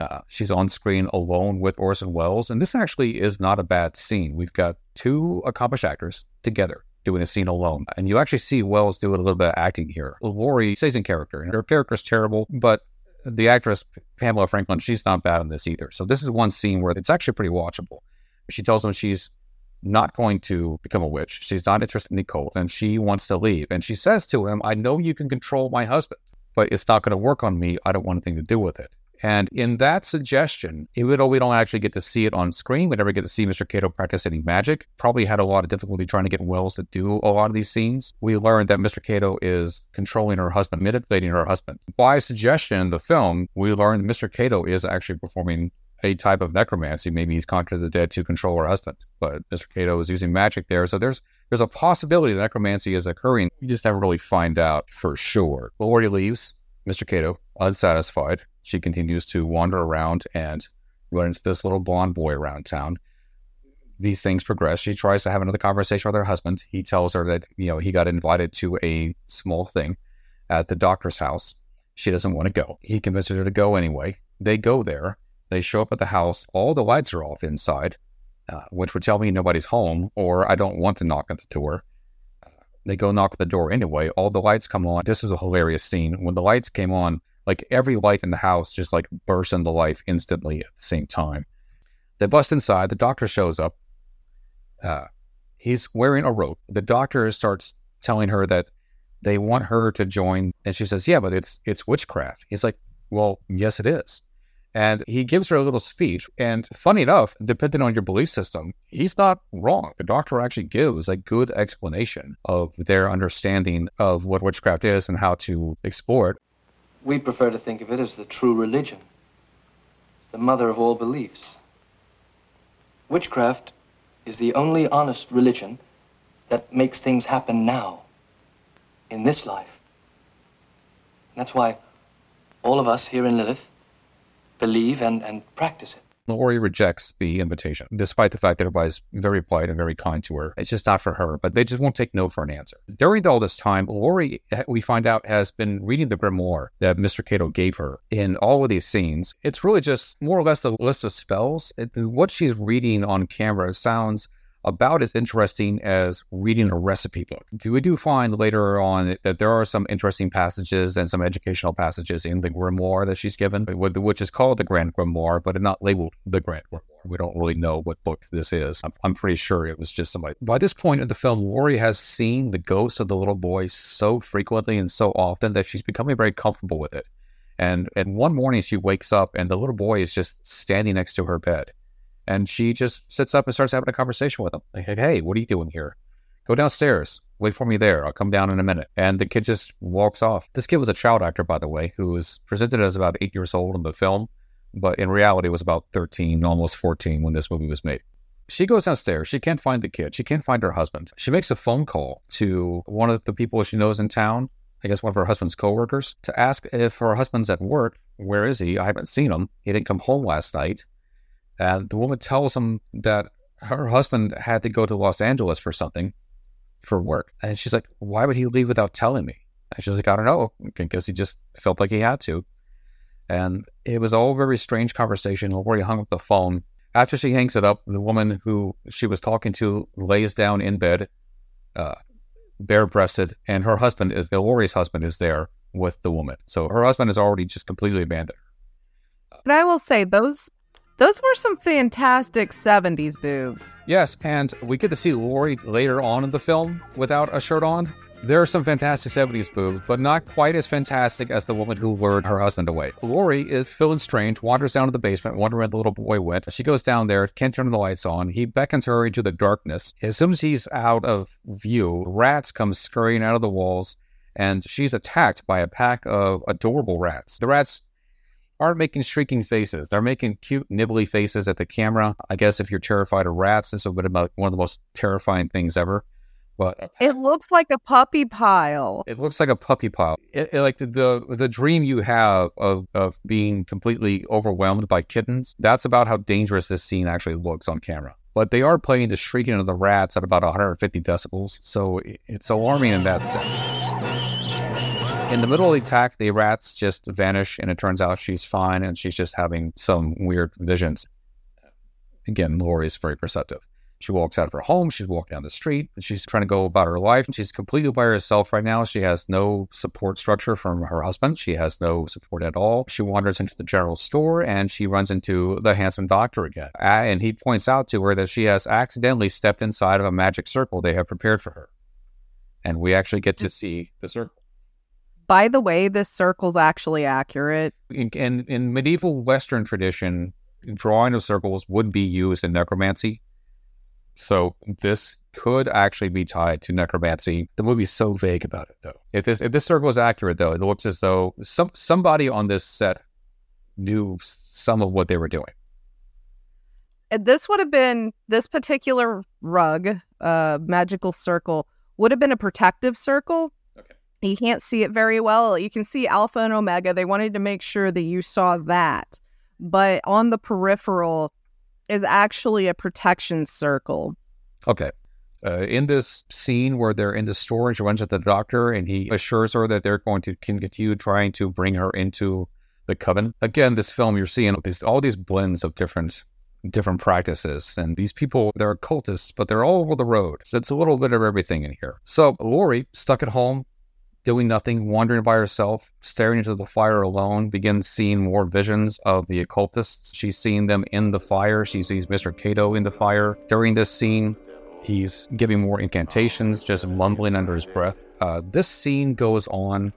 Uh, she's on screen alone with Orson Welles, and this actually is not a bad scene. We've got two accomplished actors together doing a scene alone. And you actually see Welles do a little bit of acting here. Laurie stays in character, and her character's terrible, but the actress Pamela Franklin, she's not bad in this either. So this is one scene where it's actually pretty watchable. She tells him she's not going to become a witch. She's not interested in the cult and she wants to leave. And she says to him, I know you can control my husband, but it's not going to work on me. I don't want anything to do with it. And in that suggestion, even though we don't actually get to see it on screen, we never get to see Mr. Cato practice any magic. Probably had a lot of difficulty trying to get Welles to do a lot of these scenes. We learned that Mr. Cato is controlling her husband, manipulating her husband. By suggestion in the film, we learned Mr. Cato is actually performing a type of necromancy. Maybe he's conjured the dead to control her husband, but Mr. Cato is using magic there. So there's there's a possibility that necromancy is occurring. We just never really find out for sure. Laurie leaves. Mr. Cato, unsatisfied, she continues to wander around and run into this little blonde boy around town. These things progress. She tries to have another conversation with her husband. He tells her that, you know, he got invited to a small thing at the doctor's house. She doesn't want to go. He convinces her to go anyway. They go there. They show up at the house. All the lights are off inside, uh, which would tell me nobody's home, or I don't want to knock at the door. They go knock at the door anyway. All the lights come on. This was a hilarious scene. When the lights came on, like every light in the house just like bursts into life instantly at the same time. They bust inside. The doctor shows up. Uh, he's wearing a rope. The doctor starts telling her that they want her to join, and she says, "Yeah, but it's it's witchcraft." He's like, "Well, yes, it is." And he gives her a little speech. And funny enough, depending on your belief system, he's not wrong. The doctor actually gives a good explanation of their understanding of what witchcraft is and how to explore it. We prefer to think of it as the true religion, it's the mother of all beliefs. Witchcraft is the only honest religion that makes things happen now, in this life. And that's why all of us here in Lilith believe and, and practice it. Laurie rejects the invitation, despite the fact that everybody's very polite and very kind to her. It's just not for her, but they just won't take no for an answer. During all this time, Lori, we find out, has been reading the grimoire that Mr. Cato gave her in all of these scenes. It's really just more or less a list of spells. It, what she's reading on camera sounds about as interesting as reading a recipe book. We do find later on that there are some interesting passages and some educational passages in the grimoire that she's given, which is called the Grand Grimoire, but not labeled the Grand Grimoire. We don't really know what book this is. I'm, I'm pretty sure it was just somebody. By this point in the film, Laurie has seen the ghost of the little boy so frequently and so often that she's becoming very comfortable with it. And and one morning she wakes up and the little boy is just standing next to her bed. And she just sits up and starts having a conversation with him. Like, hey, what are you doing here? Go downstairs. Wait for me there. I'll come down in a minute. And the kid just walks off. This kid was a child actor, by the way, who was presented as about eight years old in the film, but in reality was about 13, almost 14 when this movie was made. She goes downstairs. She can't find the kid. She can't find her husband. She makes a phone call to one of the people she knows in town, I guess one of her husband's coworkers, to ask if her husband's at work. Where is he? I haven't seen him. He didn't come home last night. And the woman tells him that her husband had to go to Los Angeles for something for work. And she's like, Why would he leave without telling me? And she's like, I don't know. I guess he just felt like he had to. And it was all very strange conversation. Laurie hung up the phone. After she hangs it up, the woman who she was talking to lays down in bed, uh, bare breasted, and her husband is Laurie's husband is there with the woman. So her husband has already just completely abandoned. But I will say those those were some fantastic 70s boobs. Yes, and we get to see Laurie later on in the film without a shirt on. There are some fantastic 70s boobs, but not quite as fantastic as the woman who lured her husband away. Laurie is feeling strange, wanders down to the basement, wondering where the little boy went. She goes down there, can't turn the lights on. He beckons her into the darkness. As soon as he's out of view, rats come scurrying out of the walls, and she's attacked by a pack of adorable rats. The rats aren't making shrieking faces. They're making cute, nibbly faces at the camera. I guess if you're terrified of rats, this about one of the most terrifying things ever. But it looks like a puppy pile. It looks like a puppy pile. It, it, like the, the the dream you have of of being completely overwhelmed by kittens. That's about how dangerous this scene actually looks on camera. But they are playing the shrieking of the rats at about 150 decibels, so it's alarming in that sense. In the middle of the attack, the rats just vanish, and it turns out she's fine and she's just having some weird visions. Again, Laurie is very perceptive. She walks out of her home. She's walking down the street. And she's trying to go about her life. She's completely by herself right now. She has no support structure from her husband. She has no support at all. She wanders into the general store and she runs into the handsome doctor again. And he points out to her that she has accidentally stepped inside of a magic circle they have prepared for her. And we actually get to see the circle. By the way, this circle's actually accurate. In, in, in medieval Western tradition, drawing of circles would be used in necromancy. So this could actually be tied to necromancy. The movie's so vague about it, though. If this if this circle is accurate, though, it looks as though some somebody on this set knew some of what they were doing. This would have been this particular rug, uh, magical circle, would have been a protective circle. You can't see it very well. You can see Alpha and Omega. They wanted to make sure that you saw that but on the peripheral is actually a protection circle. Okay. Uh, in this scene where they're in the store and she runs at the doctor and he assures her that they're going to continue trying to bring her into the coven. Again, this film you're seeing these all these blends of different different practices and these people they're occultists but they're all over the road so it's a little bit of everything in here so Lori, stuck at home doing nothing, wandering by herself, staring into the fire alone, begins seeing more visions of the occultists. She's seeing them in the fire. She sees Mr. Cato in the fire. During this scene, he's giving more incantations, just mumbling under his breath. Uh, this scene goes on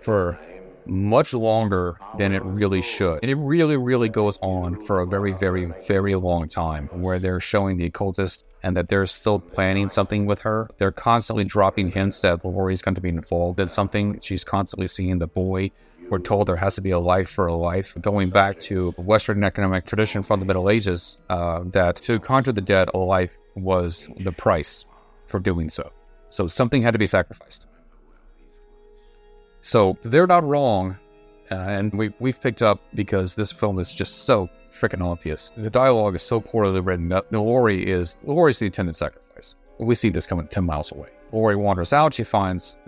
for much longer than it really should. And it really, really goes on for a very, very, very long time where they're showing the occultist and that they're still planning something with her. They're constantly dropping hints that Laurie's going to be involved in something. She's constantly seeing the boy. We're told there has to be a life for a life. Going back to Western necromantic tradition from the Middle Ages, uh, that to conjure the dead, a life was the price for doing so. So something had to be sacrificed. So they're not wrong, uh, and we we've picked up because this film is just so freaking obvious. The dialogue is so poorly written. Laurie is Laurie's the intended sacrifice. We see this coming ten miles away. Laurie wanders out. She finds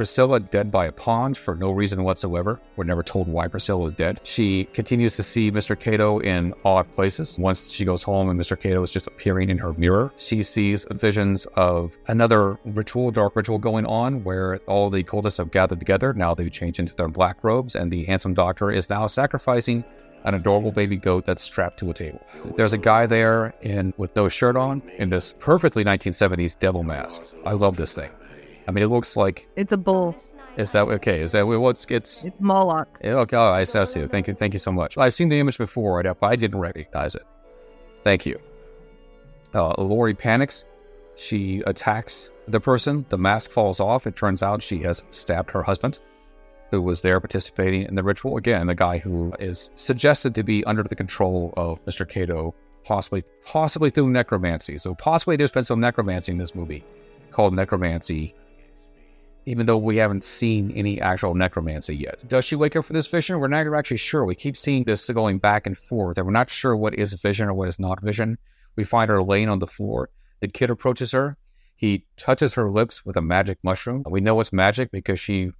Priscilla dead by a pond for no reason whatsoever. We're never told why Priscilla is dead. She continues to see Mr. Cato in odd places. Once she goes home and Mr. Cato is just appearing in her mirror, she sees visions of another ritual, dark ritual going on where all the cultists have gathered together. Now they've changed into their black robes, and the handsome doctor is now sacrificing an adorable baby goat that's strapped to a table. There's a guy there in with no shirt on in this perfectly 1970s devil mask. I love this thing. I mean, it looks like it's a bull. Is that okay? Is that what's it's? It's Moloch. Okay, oh, I see. Thank you, thank you so much. I've seen the image before, but I didn't recognize it. Thank you. Uh, Laurie panics. She attacks the person. The mask falls off. It turns out she has stabbed her husband, who was there participating in the ritual. Again, the guy who is suggested to be under the control of Mr. Cato, possibly, possibly through necromancy. So possibly there's been some necromancy in this movie called necromancy even though we haven't seen any actual necromancy yet. Does she wake up for this vision? We're not actually sure. We keep seeing this going back and forth, and we're not sure what is vision or what is not vision. We find her laying on the floor. The kid approaches her. He touches her lips with a magic mushroom. We know it's magic because she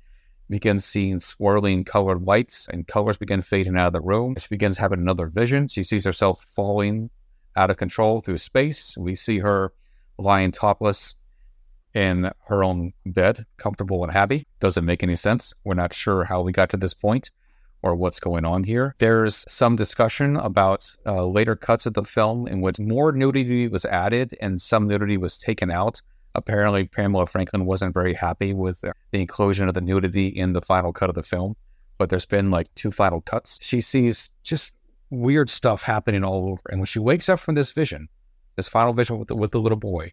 begins seeing swirling colored lights and colors begin fading out of the room. She begins having another vision. She sees herself falling out of control through space. We see her lying topless in her own bed, comfortable and happy. Doesn't make any sense. We're not sure how we got to this point or what's going on here. There's some discussion about uh, later cuts of the film in which more nudity was added and some nudity was taken out. Apparently, Pamela Franklin wasn't very happy with the inclusion of the nudity in the final cut of the film, but there's been like two final cuts. She sees just weird stuff happening all over. And when she wakes up from this vision, this final vision with the, with the little boy,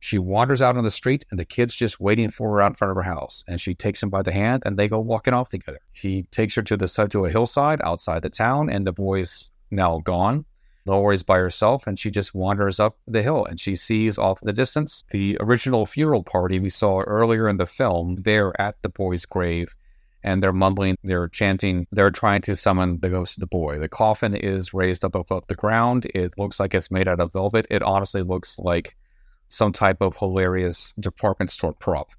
she wanders out on the street and the kid's just waiting for her out in front of her house. And she takes him by the hand and they go walking off together. He takes her to the to a hillside outside the town and the boy's now gone. Laurie's by herself and she just wanders up the hill and she sees off in the distance the original funeral party we saw earlier in the film. They're at the boy's grave and they're mumbling, they're chanting, they're trying to summon the ghost of the boy. The coffin is raised up above the ground. It looks like it's made out of velvet. It honestly looks like some type of hilarious department store prop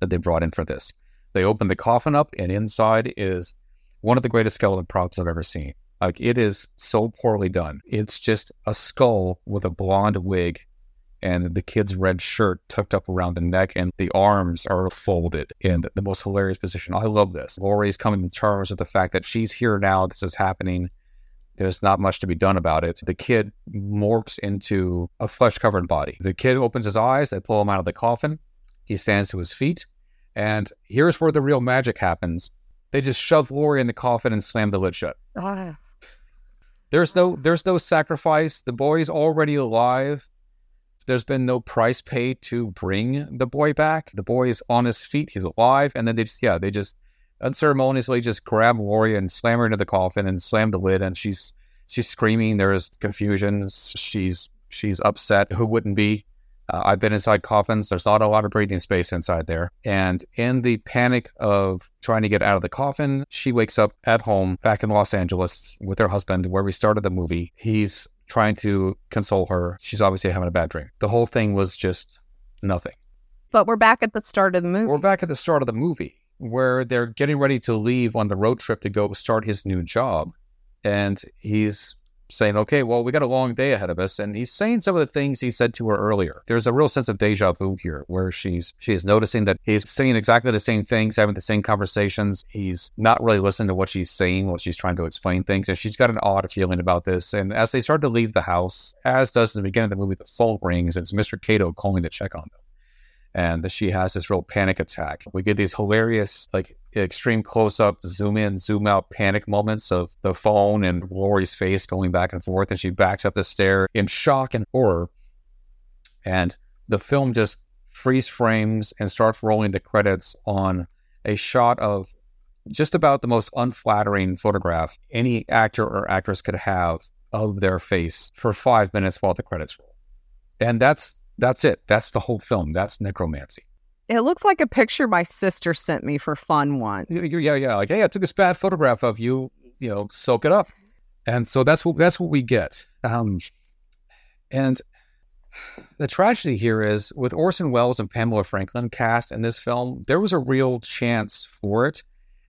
that they brought in for this. They open the coffin up, and inside is one of the greatest skeleton props I've ever seen. Like it is so poorly done. It's just a skull with a blonde wig and the kid's red shirt tucked up around the neck and the arms are folded in the most hilarious position. I love this. Laurie's coming to terms with the fact that she's here now. This is happening. There's not much to be done about it. The kid morphs into a flesh covered body. The kid opens his eyes. They pull him out of the coffin. He stands to his feet. And here's where the real magic happens. They just shove Lori in the coffin and slam the lid shut. Ah. There's no there's no sacrifice. The boy's already alive. There's been no price paid to bring the boy back. The boy's on his feet. He's alive. And then they just yeah, they just unceremoniously just grab Laurie and slam her into the coffin and slam the lid and she's she's screaming. There's confusion. She's she's upset. Who wouldn't be? Uh, I've been inside coffins. There's not a lot of breathing space inside there. And in the panic of trying to get out of the coffin, she wakes up at home back in Los Angeles with her husband, where we started the movie. He's trying to console her. She's obviously having a bad dream. The whole thing was just nothing. But we're back at the start of the movie. We're back at the start of the movie where they're getting ready to leave on the road trip to go start his new job. And he's saying, okay, well, we got a long day ahead of us. And he's saying some of the things he said to her earlier. There's a real sense of deja vu here where she's she's noticing that he's saying exactly the same things, having the same conversations. He's not really listening to what she's saying while she's trying to explain things. And she's got an odd feeling about this. And as they start to leave the house, as does in the beginning of the movie, the phone rings. It's Mr. Cato calling to check on them and she has this real panic attack. We get these hilarious, like extreme close up, zoom in, zoom out panic moments of the phone and Laurie's face going back and forth, and she backs up the stair in shock and horror. And the film just freeze frames and starts rolling the credits on a shot of just about the most unflattering photograph any actor or actress could have of their face for five minutes while the credits roll. And that's that's it. That's the whole film. That's necromancy. It looks like a picture my sister sent me for fun once. Yeah, yeah. Like, hey, I took this bad photograph of you. You know, soak it up. And so that's what that's what we get. Um, and the tragedy here is with Orson Welles and Pamela Franklin cast in this film, there was a real chance for it,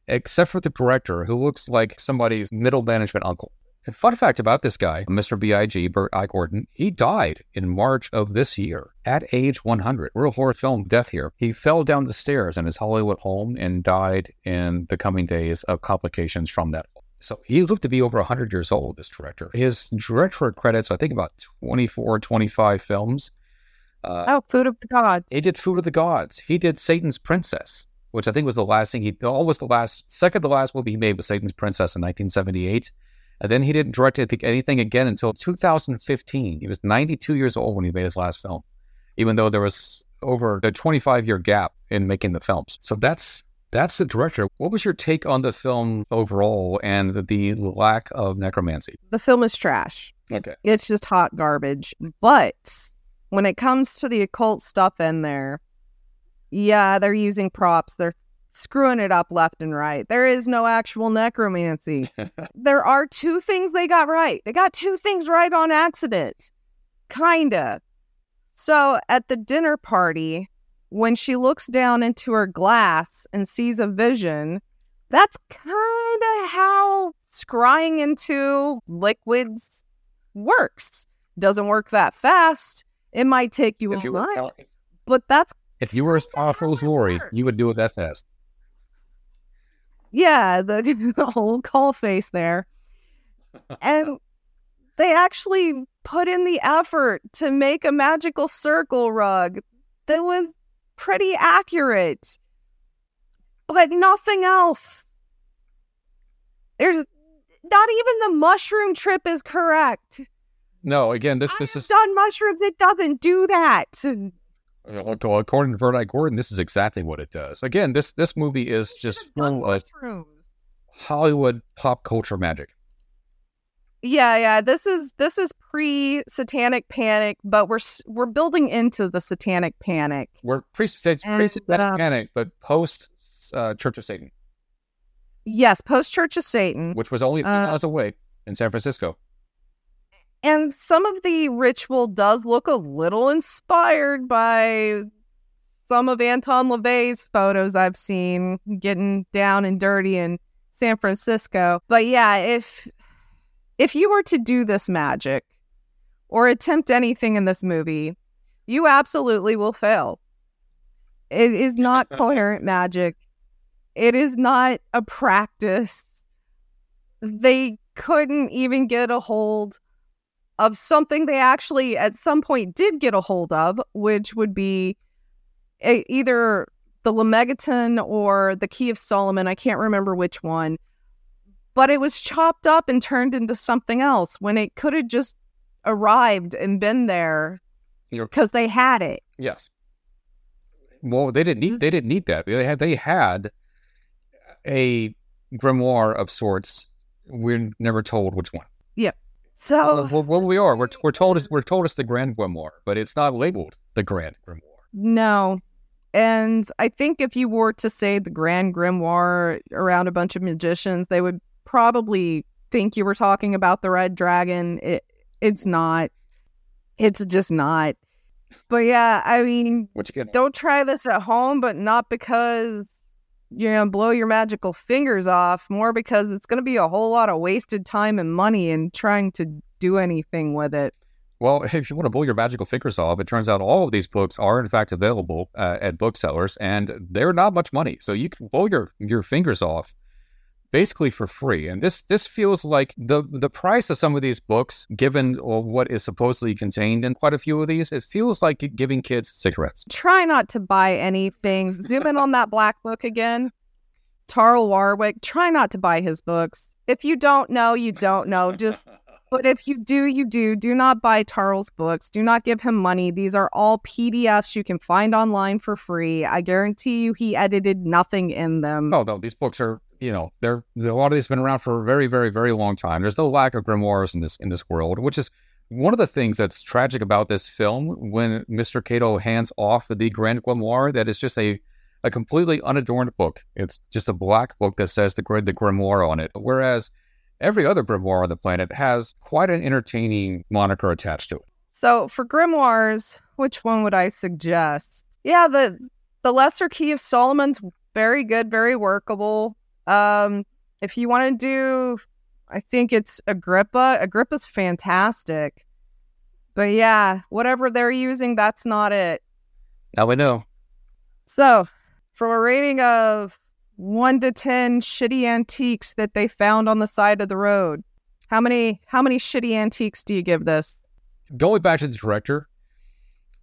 except for the director, who looks like somebody's middle management uncle. And fun fact about this guy, Mr. B.I.G., Bert I. Gordon, he died in March of this year at age 100. Real horror film death here. He fell down the stairs in his Hollywood home and died in the coming days of complications from that. So he looked to be over 100 years old, this director. His director credits, I think, about 24, 25 films. Uh, oh, Food of the Gods. He did Food of the Gods. He did Satan's Princess, which I think was the last thing he, almost the last, second to last movie he made was Satan's Princess in 1978. And then he didn't direct anything again until 2015. He was 92 years old when he made his last film, even though there was over a 25 year gap in making the films. So that's that's the director. What was your take on the film overall and the, the lack of necromancy? The film is trash. Okay. It's just hot garbage. But when it comes to the occult stuff in there, yeah, they're using props. They're screwing it up left and right. There is no actual necromancy. there are two things they got right. They got two things right on accident. Kinda. So at the dinner party, when she looks down into her glass and sees a vision, that's kind of how scrying into liquids works. Doesn't work that fast. It might take you if a you while, but that's if you were as powerful as Laurie, you would do it that fast yeah, the, the whole caul face there. And they actually put in the effort to make a magical circle rug that was pretty accurate, but nothing else. There's not even the mushroom trip is correct. No, again, this this I is done mushrooms. It doesn't do that. According to Bert I. Gordon, this is exactly what it does. Again, this this movie is just full of Hollywood pop culture magic. Yeah, yeah. This is this is pre Satanic Panic, but we're we're building into the Satanic Panic. We're pre Satanic um, Panic, but post uh, Church of Satan. Yes, post Church of Satan, which was only a few uh, miles away in San Francisco. And some of the ritual does look a little inspired by some of Anton LaVey's photos I've seen getting down and dirty in San Francisco. But yeah, if if you were to do this magic or attempt anything in this movie, You absolutely will fail. It is not coherent magic. It is not a practice. They couldn't even get a hold of something they actually at some point did get a hold of, which would be a, either the Lemegeton or the Key of Solomon. I can't remember which one. But it was chopped up and turned into something else when it could have just arrived and been there because they had it. Yes. Well, they didn't need they didn't need that. They had they had a grimoire of sorts. We're never told which one. Yeah. So well, well, we are. We're we're told it's we're told it's the Grand Grimoire, but it's not labeled the Grand Grimoire. No. And I think if you were to say the Grand Grimoire around a bunch of magicians, they would probably think you were talking about the Red Dragon. It it's not. It's just not. But yeah, I mean, what you don't try this at home, but not because you're gonna blow your magical fingers off, more because it's gonna be a whole lot of wasted time and money in trying to do anything with it. Well, if you want to blow your magical fingers off, it turns out all of these books are in fact available uh, at booksellers, and they're not much money, so you can blow your your fingers off basically for free. And this this feels like the the price of some of these books, given or what is supposedly contained in quite a few of these, it feels like giving kids cigarettes. Try not to buy anything. Zoom in on that black book again. Tarl Warwick. Try not to buy his books. If you don't know, you don't know. Just but if you do, you do. Do not buy Tarl's books. Do not give him money. These are all PDFs you can find online for free. I guarantee you he edited nothing in them. Oh, no, these books are you know, they're, a lot of these have been around for a very, very, very long time. There's no lack of grimoires in this in this world, which is one of the things that's tragic about this film when Mr. Cato hands off the Grand Grimoire. That is just a a completely unadorned book. It's just a black book that says the the grimoire on it. Whereas every other grimoire on the planet has quite an entertaining moniker attached to it. So for grimoires, which one would I suggest? Yeah, the the Lesser Key of Solomon's very good, very workable. Um, if you want to do, I think it's Agrippa. Agrippa's fantastic. But yeah, whatever they're using, that's not it. Now we know. So, from a rating of one to ten shitty antiques that they found on the side of the road, how many how many shitty antiques do you give this? Going back to the director,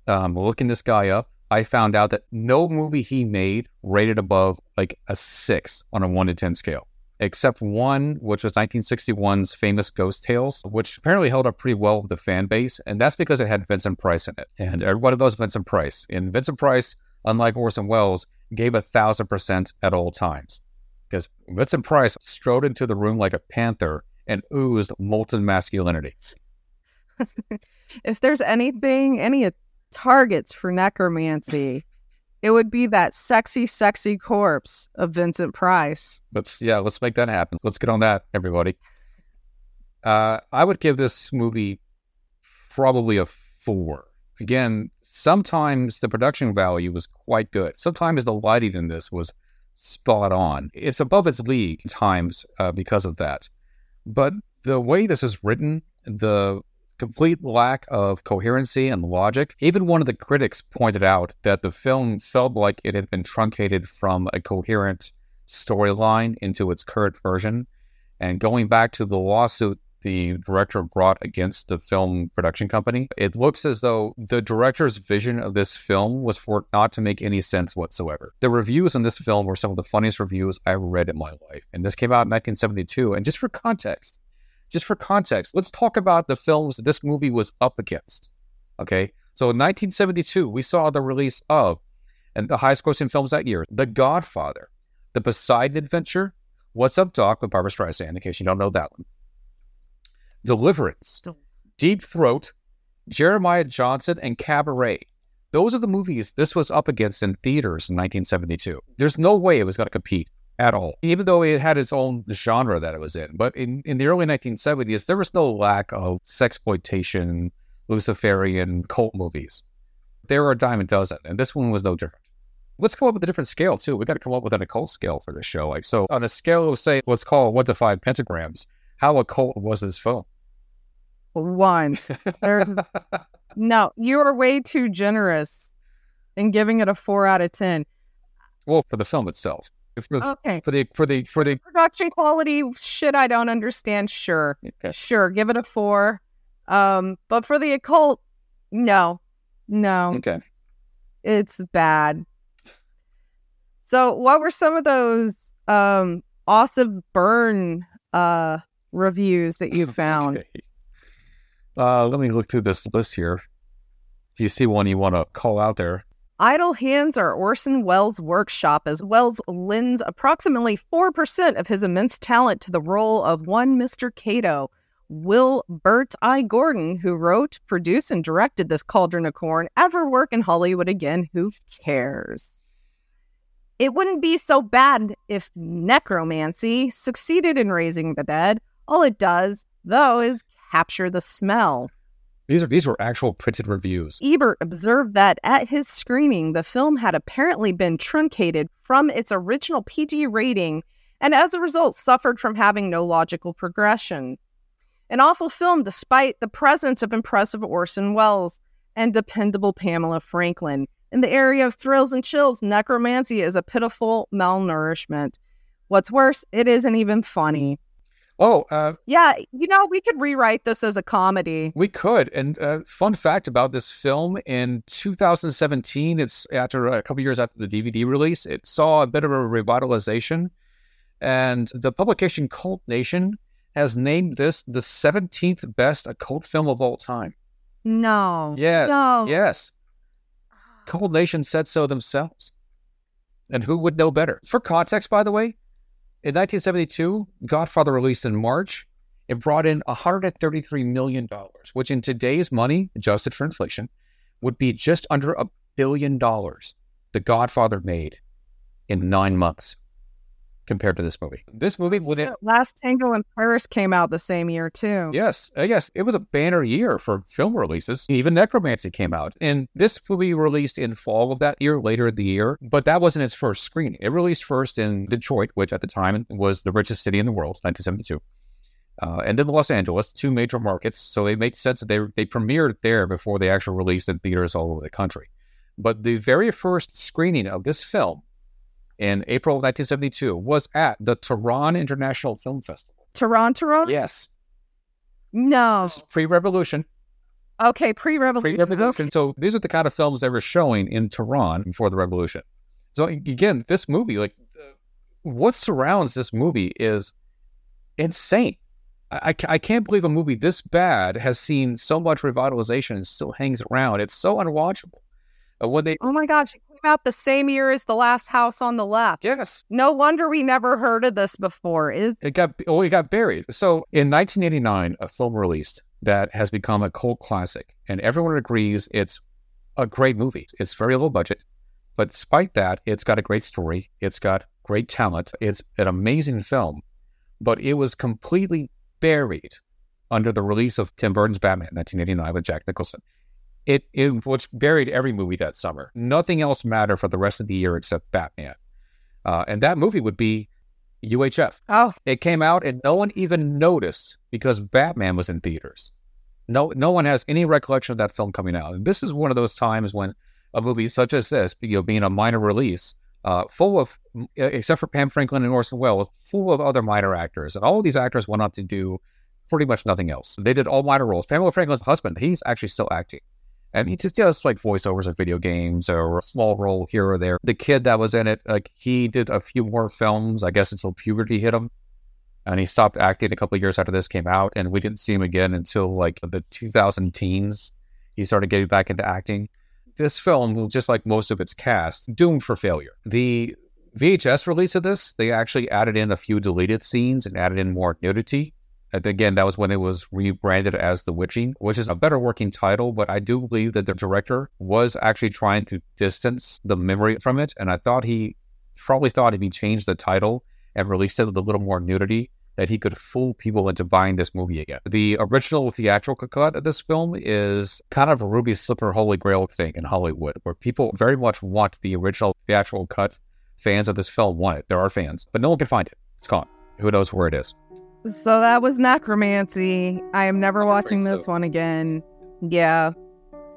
um, looking this guy up, I found out that no movie he made rated above like a six on a one to 10 scale, except one, which was 1961's famous Ghost Tales, which apparently held up pretty well with the fan base. And that's because it had Vincent Price in it. And everybody loves Vincent Price. And Vincent Price, unlike Orson Welles, gave a thousand percent at all times. Because Vincent Price strode into the room like a panther and oozed molten masculinity. if there's anything, any targets for necromancy, it would be that sexy, sexy corpse of Vincent Price. Let's yeah, let's make that happen. Let's get on that, everybody. Uh, I would give this movie probably a four. Again, sometimes the production value was quite good. Sometimes the lighting in this was spot on. It's above its league times uh, because of that. But the way this is written, the complete lack of coherency and logic. Even one of the critics pointed out that the film felt like it had been truncated from a coherent storyline into its current version. And going back to the lawsuit the director brought against the film production company, it looks as though the director's vision of this film was for it not to make any sense whatsoever. The reviews on this film were some of the funniest reviews I ever read in my life. And this came out in 1972. And just for context, just for context, let's talk about the films this movie was up against. Okay. So in 1972, we saw the release of, and the highest grossing films that year, The Godfather, The Poseidon Adventure, What's Up, Doc with Barbara Streisand, in case you don't know that one. Deliverance, Deep Throat, Jeremiah Johnson, and Cabaret. Those are the movies this was up against in theaters in 1972. There's no way it was going to compete at all, even though it had its own genre that it was in. But in, in the early 1970s, there was no lack of sexploitation, Luciferian cult movies. There are a dime a dozen, and this one was no different. Let's come up with a different scale too. We got to come up with an occult scale for this show. Like so, on a scale of say, let's call it one to five pentagrams. How occult was this film? One. No, you are way too generous in giving it a four out of ten. Well, for the film itself. For Okay. for the for the for the Production quality shit I don't understand. Sure. Sure. Give it a four. Um, but for the occult, no. No. okay. It's bad. So what were some of those um awesome burn uh reviews that you found? Okay. Uh, let me look through this list here. If you see one you want to call out there, Idle Hands are Orson Welles' workshop as Welles lends approximately 4% of his immense talent to the role of one Mr. Cato. Will Bert I. Gordon, who wrote, produced, and directed this Cauldron of Corn, ever work in Hollywood again? Who cares? It wouldn't be so bad if necromancy succeeded in raising the dead. All it does, though, is capture the smell. These are these were actual printed reviews. Ebert observed that at his screening, the film had apparently been truncated from its original PG rating and as a result suffered from having no logical progression. An awful film despite the presence of impressive Orson Welles and dependable Pamela Franklin. In the area of thrills and chills, necromancy is a pitiful malnourishment. What's worse, it isn't even funny. Oh, uh, Yeah, you know, we could rewrite this as a comedy. we could. And uh, fun fact about this film: in 2017, it's after a couple years after the DVD release, it saw a bit of a revitalization, and the publication Cult Nation has named this the 17th best occult film of all time. No. Yes. No. Yes. Cult Nation said so themselves. And who would know better? For context, by the way, in 1972, Godfather released in March. It brought in $133 million, which in today's money, adjusted for inflation, would be just under a billion dollars The Godfather made in nine months compared to this movie. This movie would Last Tango in Paris came out the same year too. Yes, uh, yes, it was a banner year for film releases. Even Necromancy came out, and this movie released in fall of that year, later in the year. But that wasn't its first screening. It released first in Detroit, which at the time was the richest city in the world, 1972, uh, and then Los Angeles, two major markets. So it made sense that they they premiered there before they actually released in theaters all over the country. But the very first screening of this film in April 1972 was at the Tehran International Film Festival. Tehran, Tehran? Yes, No. pre-revolution. Okay, pre-revolution. pre-revolution. So these are the kind of films they were showing in Tehran before the revolution. So again, this movie, like uh, what surrounds this movie is insane. I, I I can't believe a movie this bad has seen so much revitalization and still hangs around. It's so unwatchable. Uh, when they Oh my gosh, it came out the same year as The Last House on the Left. yes, No wonder we never heard of this before. Is it got oh it got buried. So in 1989, a film released that has become a cult classic, and everyone agrees it's a great movie. It's very low budget, but despite that, it's got a great story. It's got great talent. It's an amazing film, but it was completely buried under the release of Tim Burton's Batman in 1989 with Jack Nicholson. It, it was buried every movie that summer. Nothing else mattered for the rest of the year except Batman. Uh, and that movie would be UHF. oh It came out and no one even noticed because Batman was in theaters. No, no one has any recollection of that film coming out. And this is one of those times when a movie such as this, you know, being a minor release, uh, full of, except for Pam Franklin and Orson Welles, full of other minor actors, and all of these actors went on to do pretty much nothing else. They did all minor roles. Pamela Franklin's husband, he's actually still acting. And he just does like voiceovers of video games or a small role here or there. The kid that was in it, like he did a few more films, I guess until puberty hit him. And he stopped acting a couple years after this came out, and we didn't see him again until like the 2000 teens. He started getting back into acting. This film, just like most of its cast, doomed for failure. The VHS release of this, they actually added in a few deleted scenes and added in more nudity. Again, that was when it was rebranded as The Witching, which is a better working title, but I do believe that the director was actually trying to distance the memory from it. And I thought he probably thought if he changed the title and released it with a little more nudity, that he could fool people into buying this movie again. The original theatrical cut of this film is kind of a Ruby Slipper Holy Grail thing in Hollywood, where people very much want the original theatrical cut. Fans of this film want it. There are fans, but no one can find it. It's gone. Who knows where it is? So that was necromancy. I am never I'm watching this so. one again. Yeah.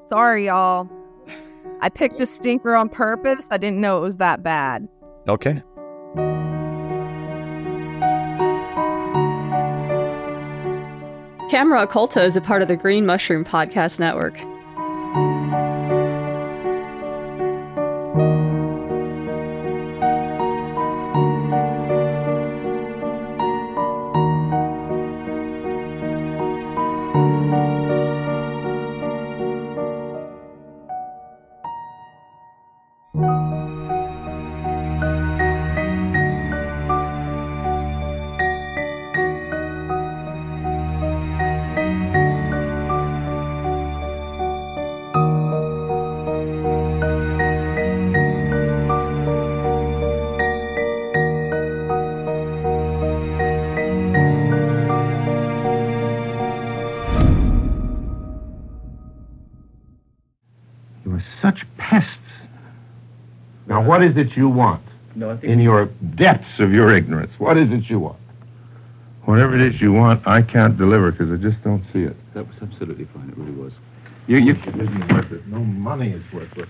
Sorry, y'all. I picked a stinker on purpose. I didn't know it was that bad. Okay. Camera Occulta is a part of the Green Mushroom Podcast Network. What is it you want? No, I think In your depths of your ignorance, what is it you want? Whatever it is you want, I can't deliver because I just don't see it. That was absolutely fine. It really was. You, you, It isn't worth it. No money is worth it.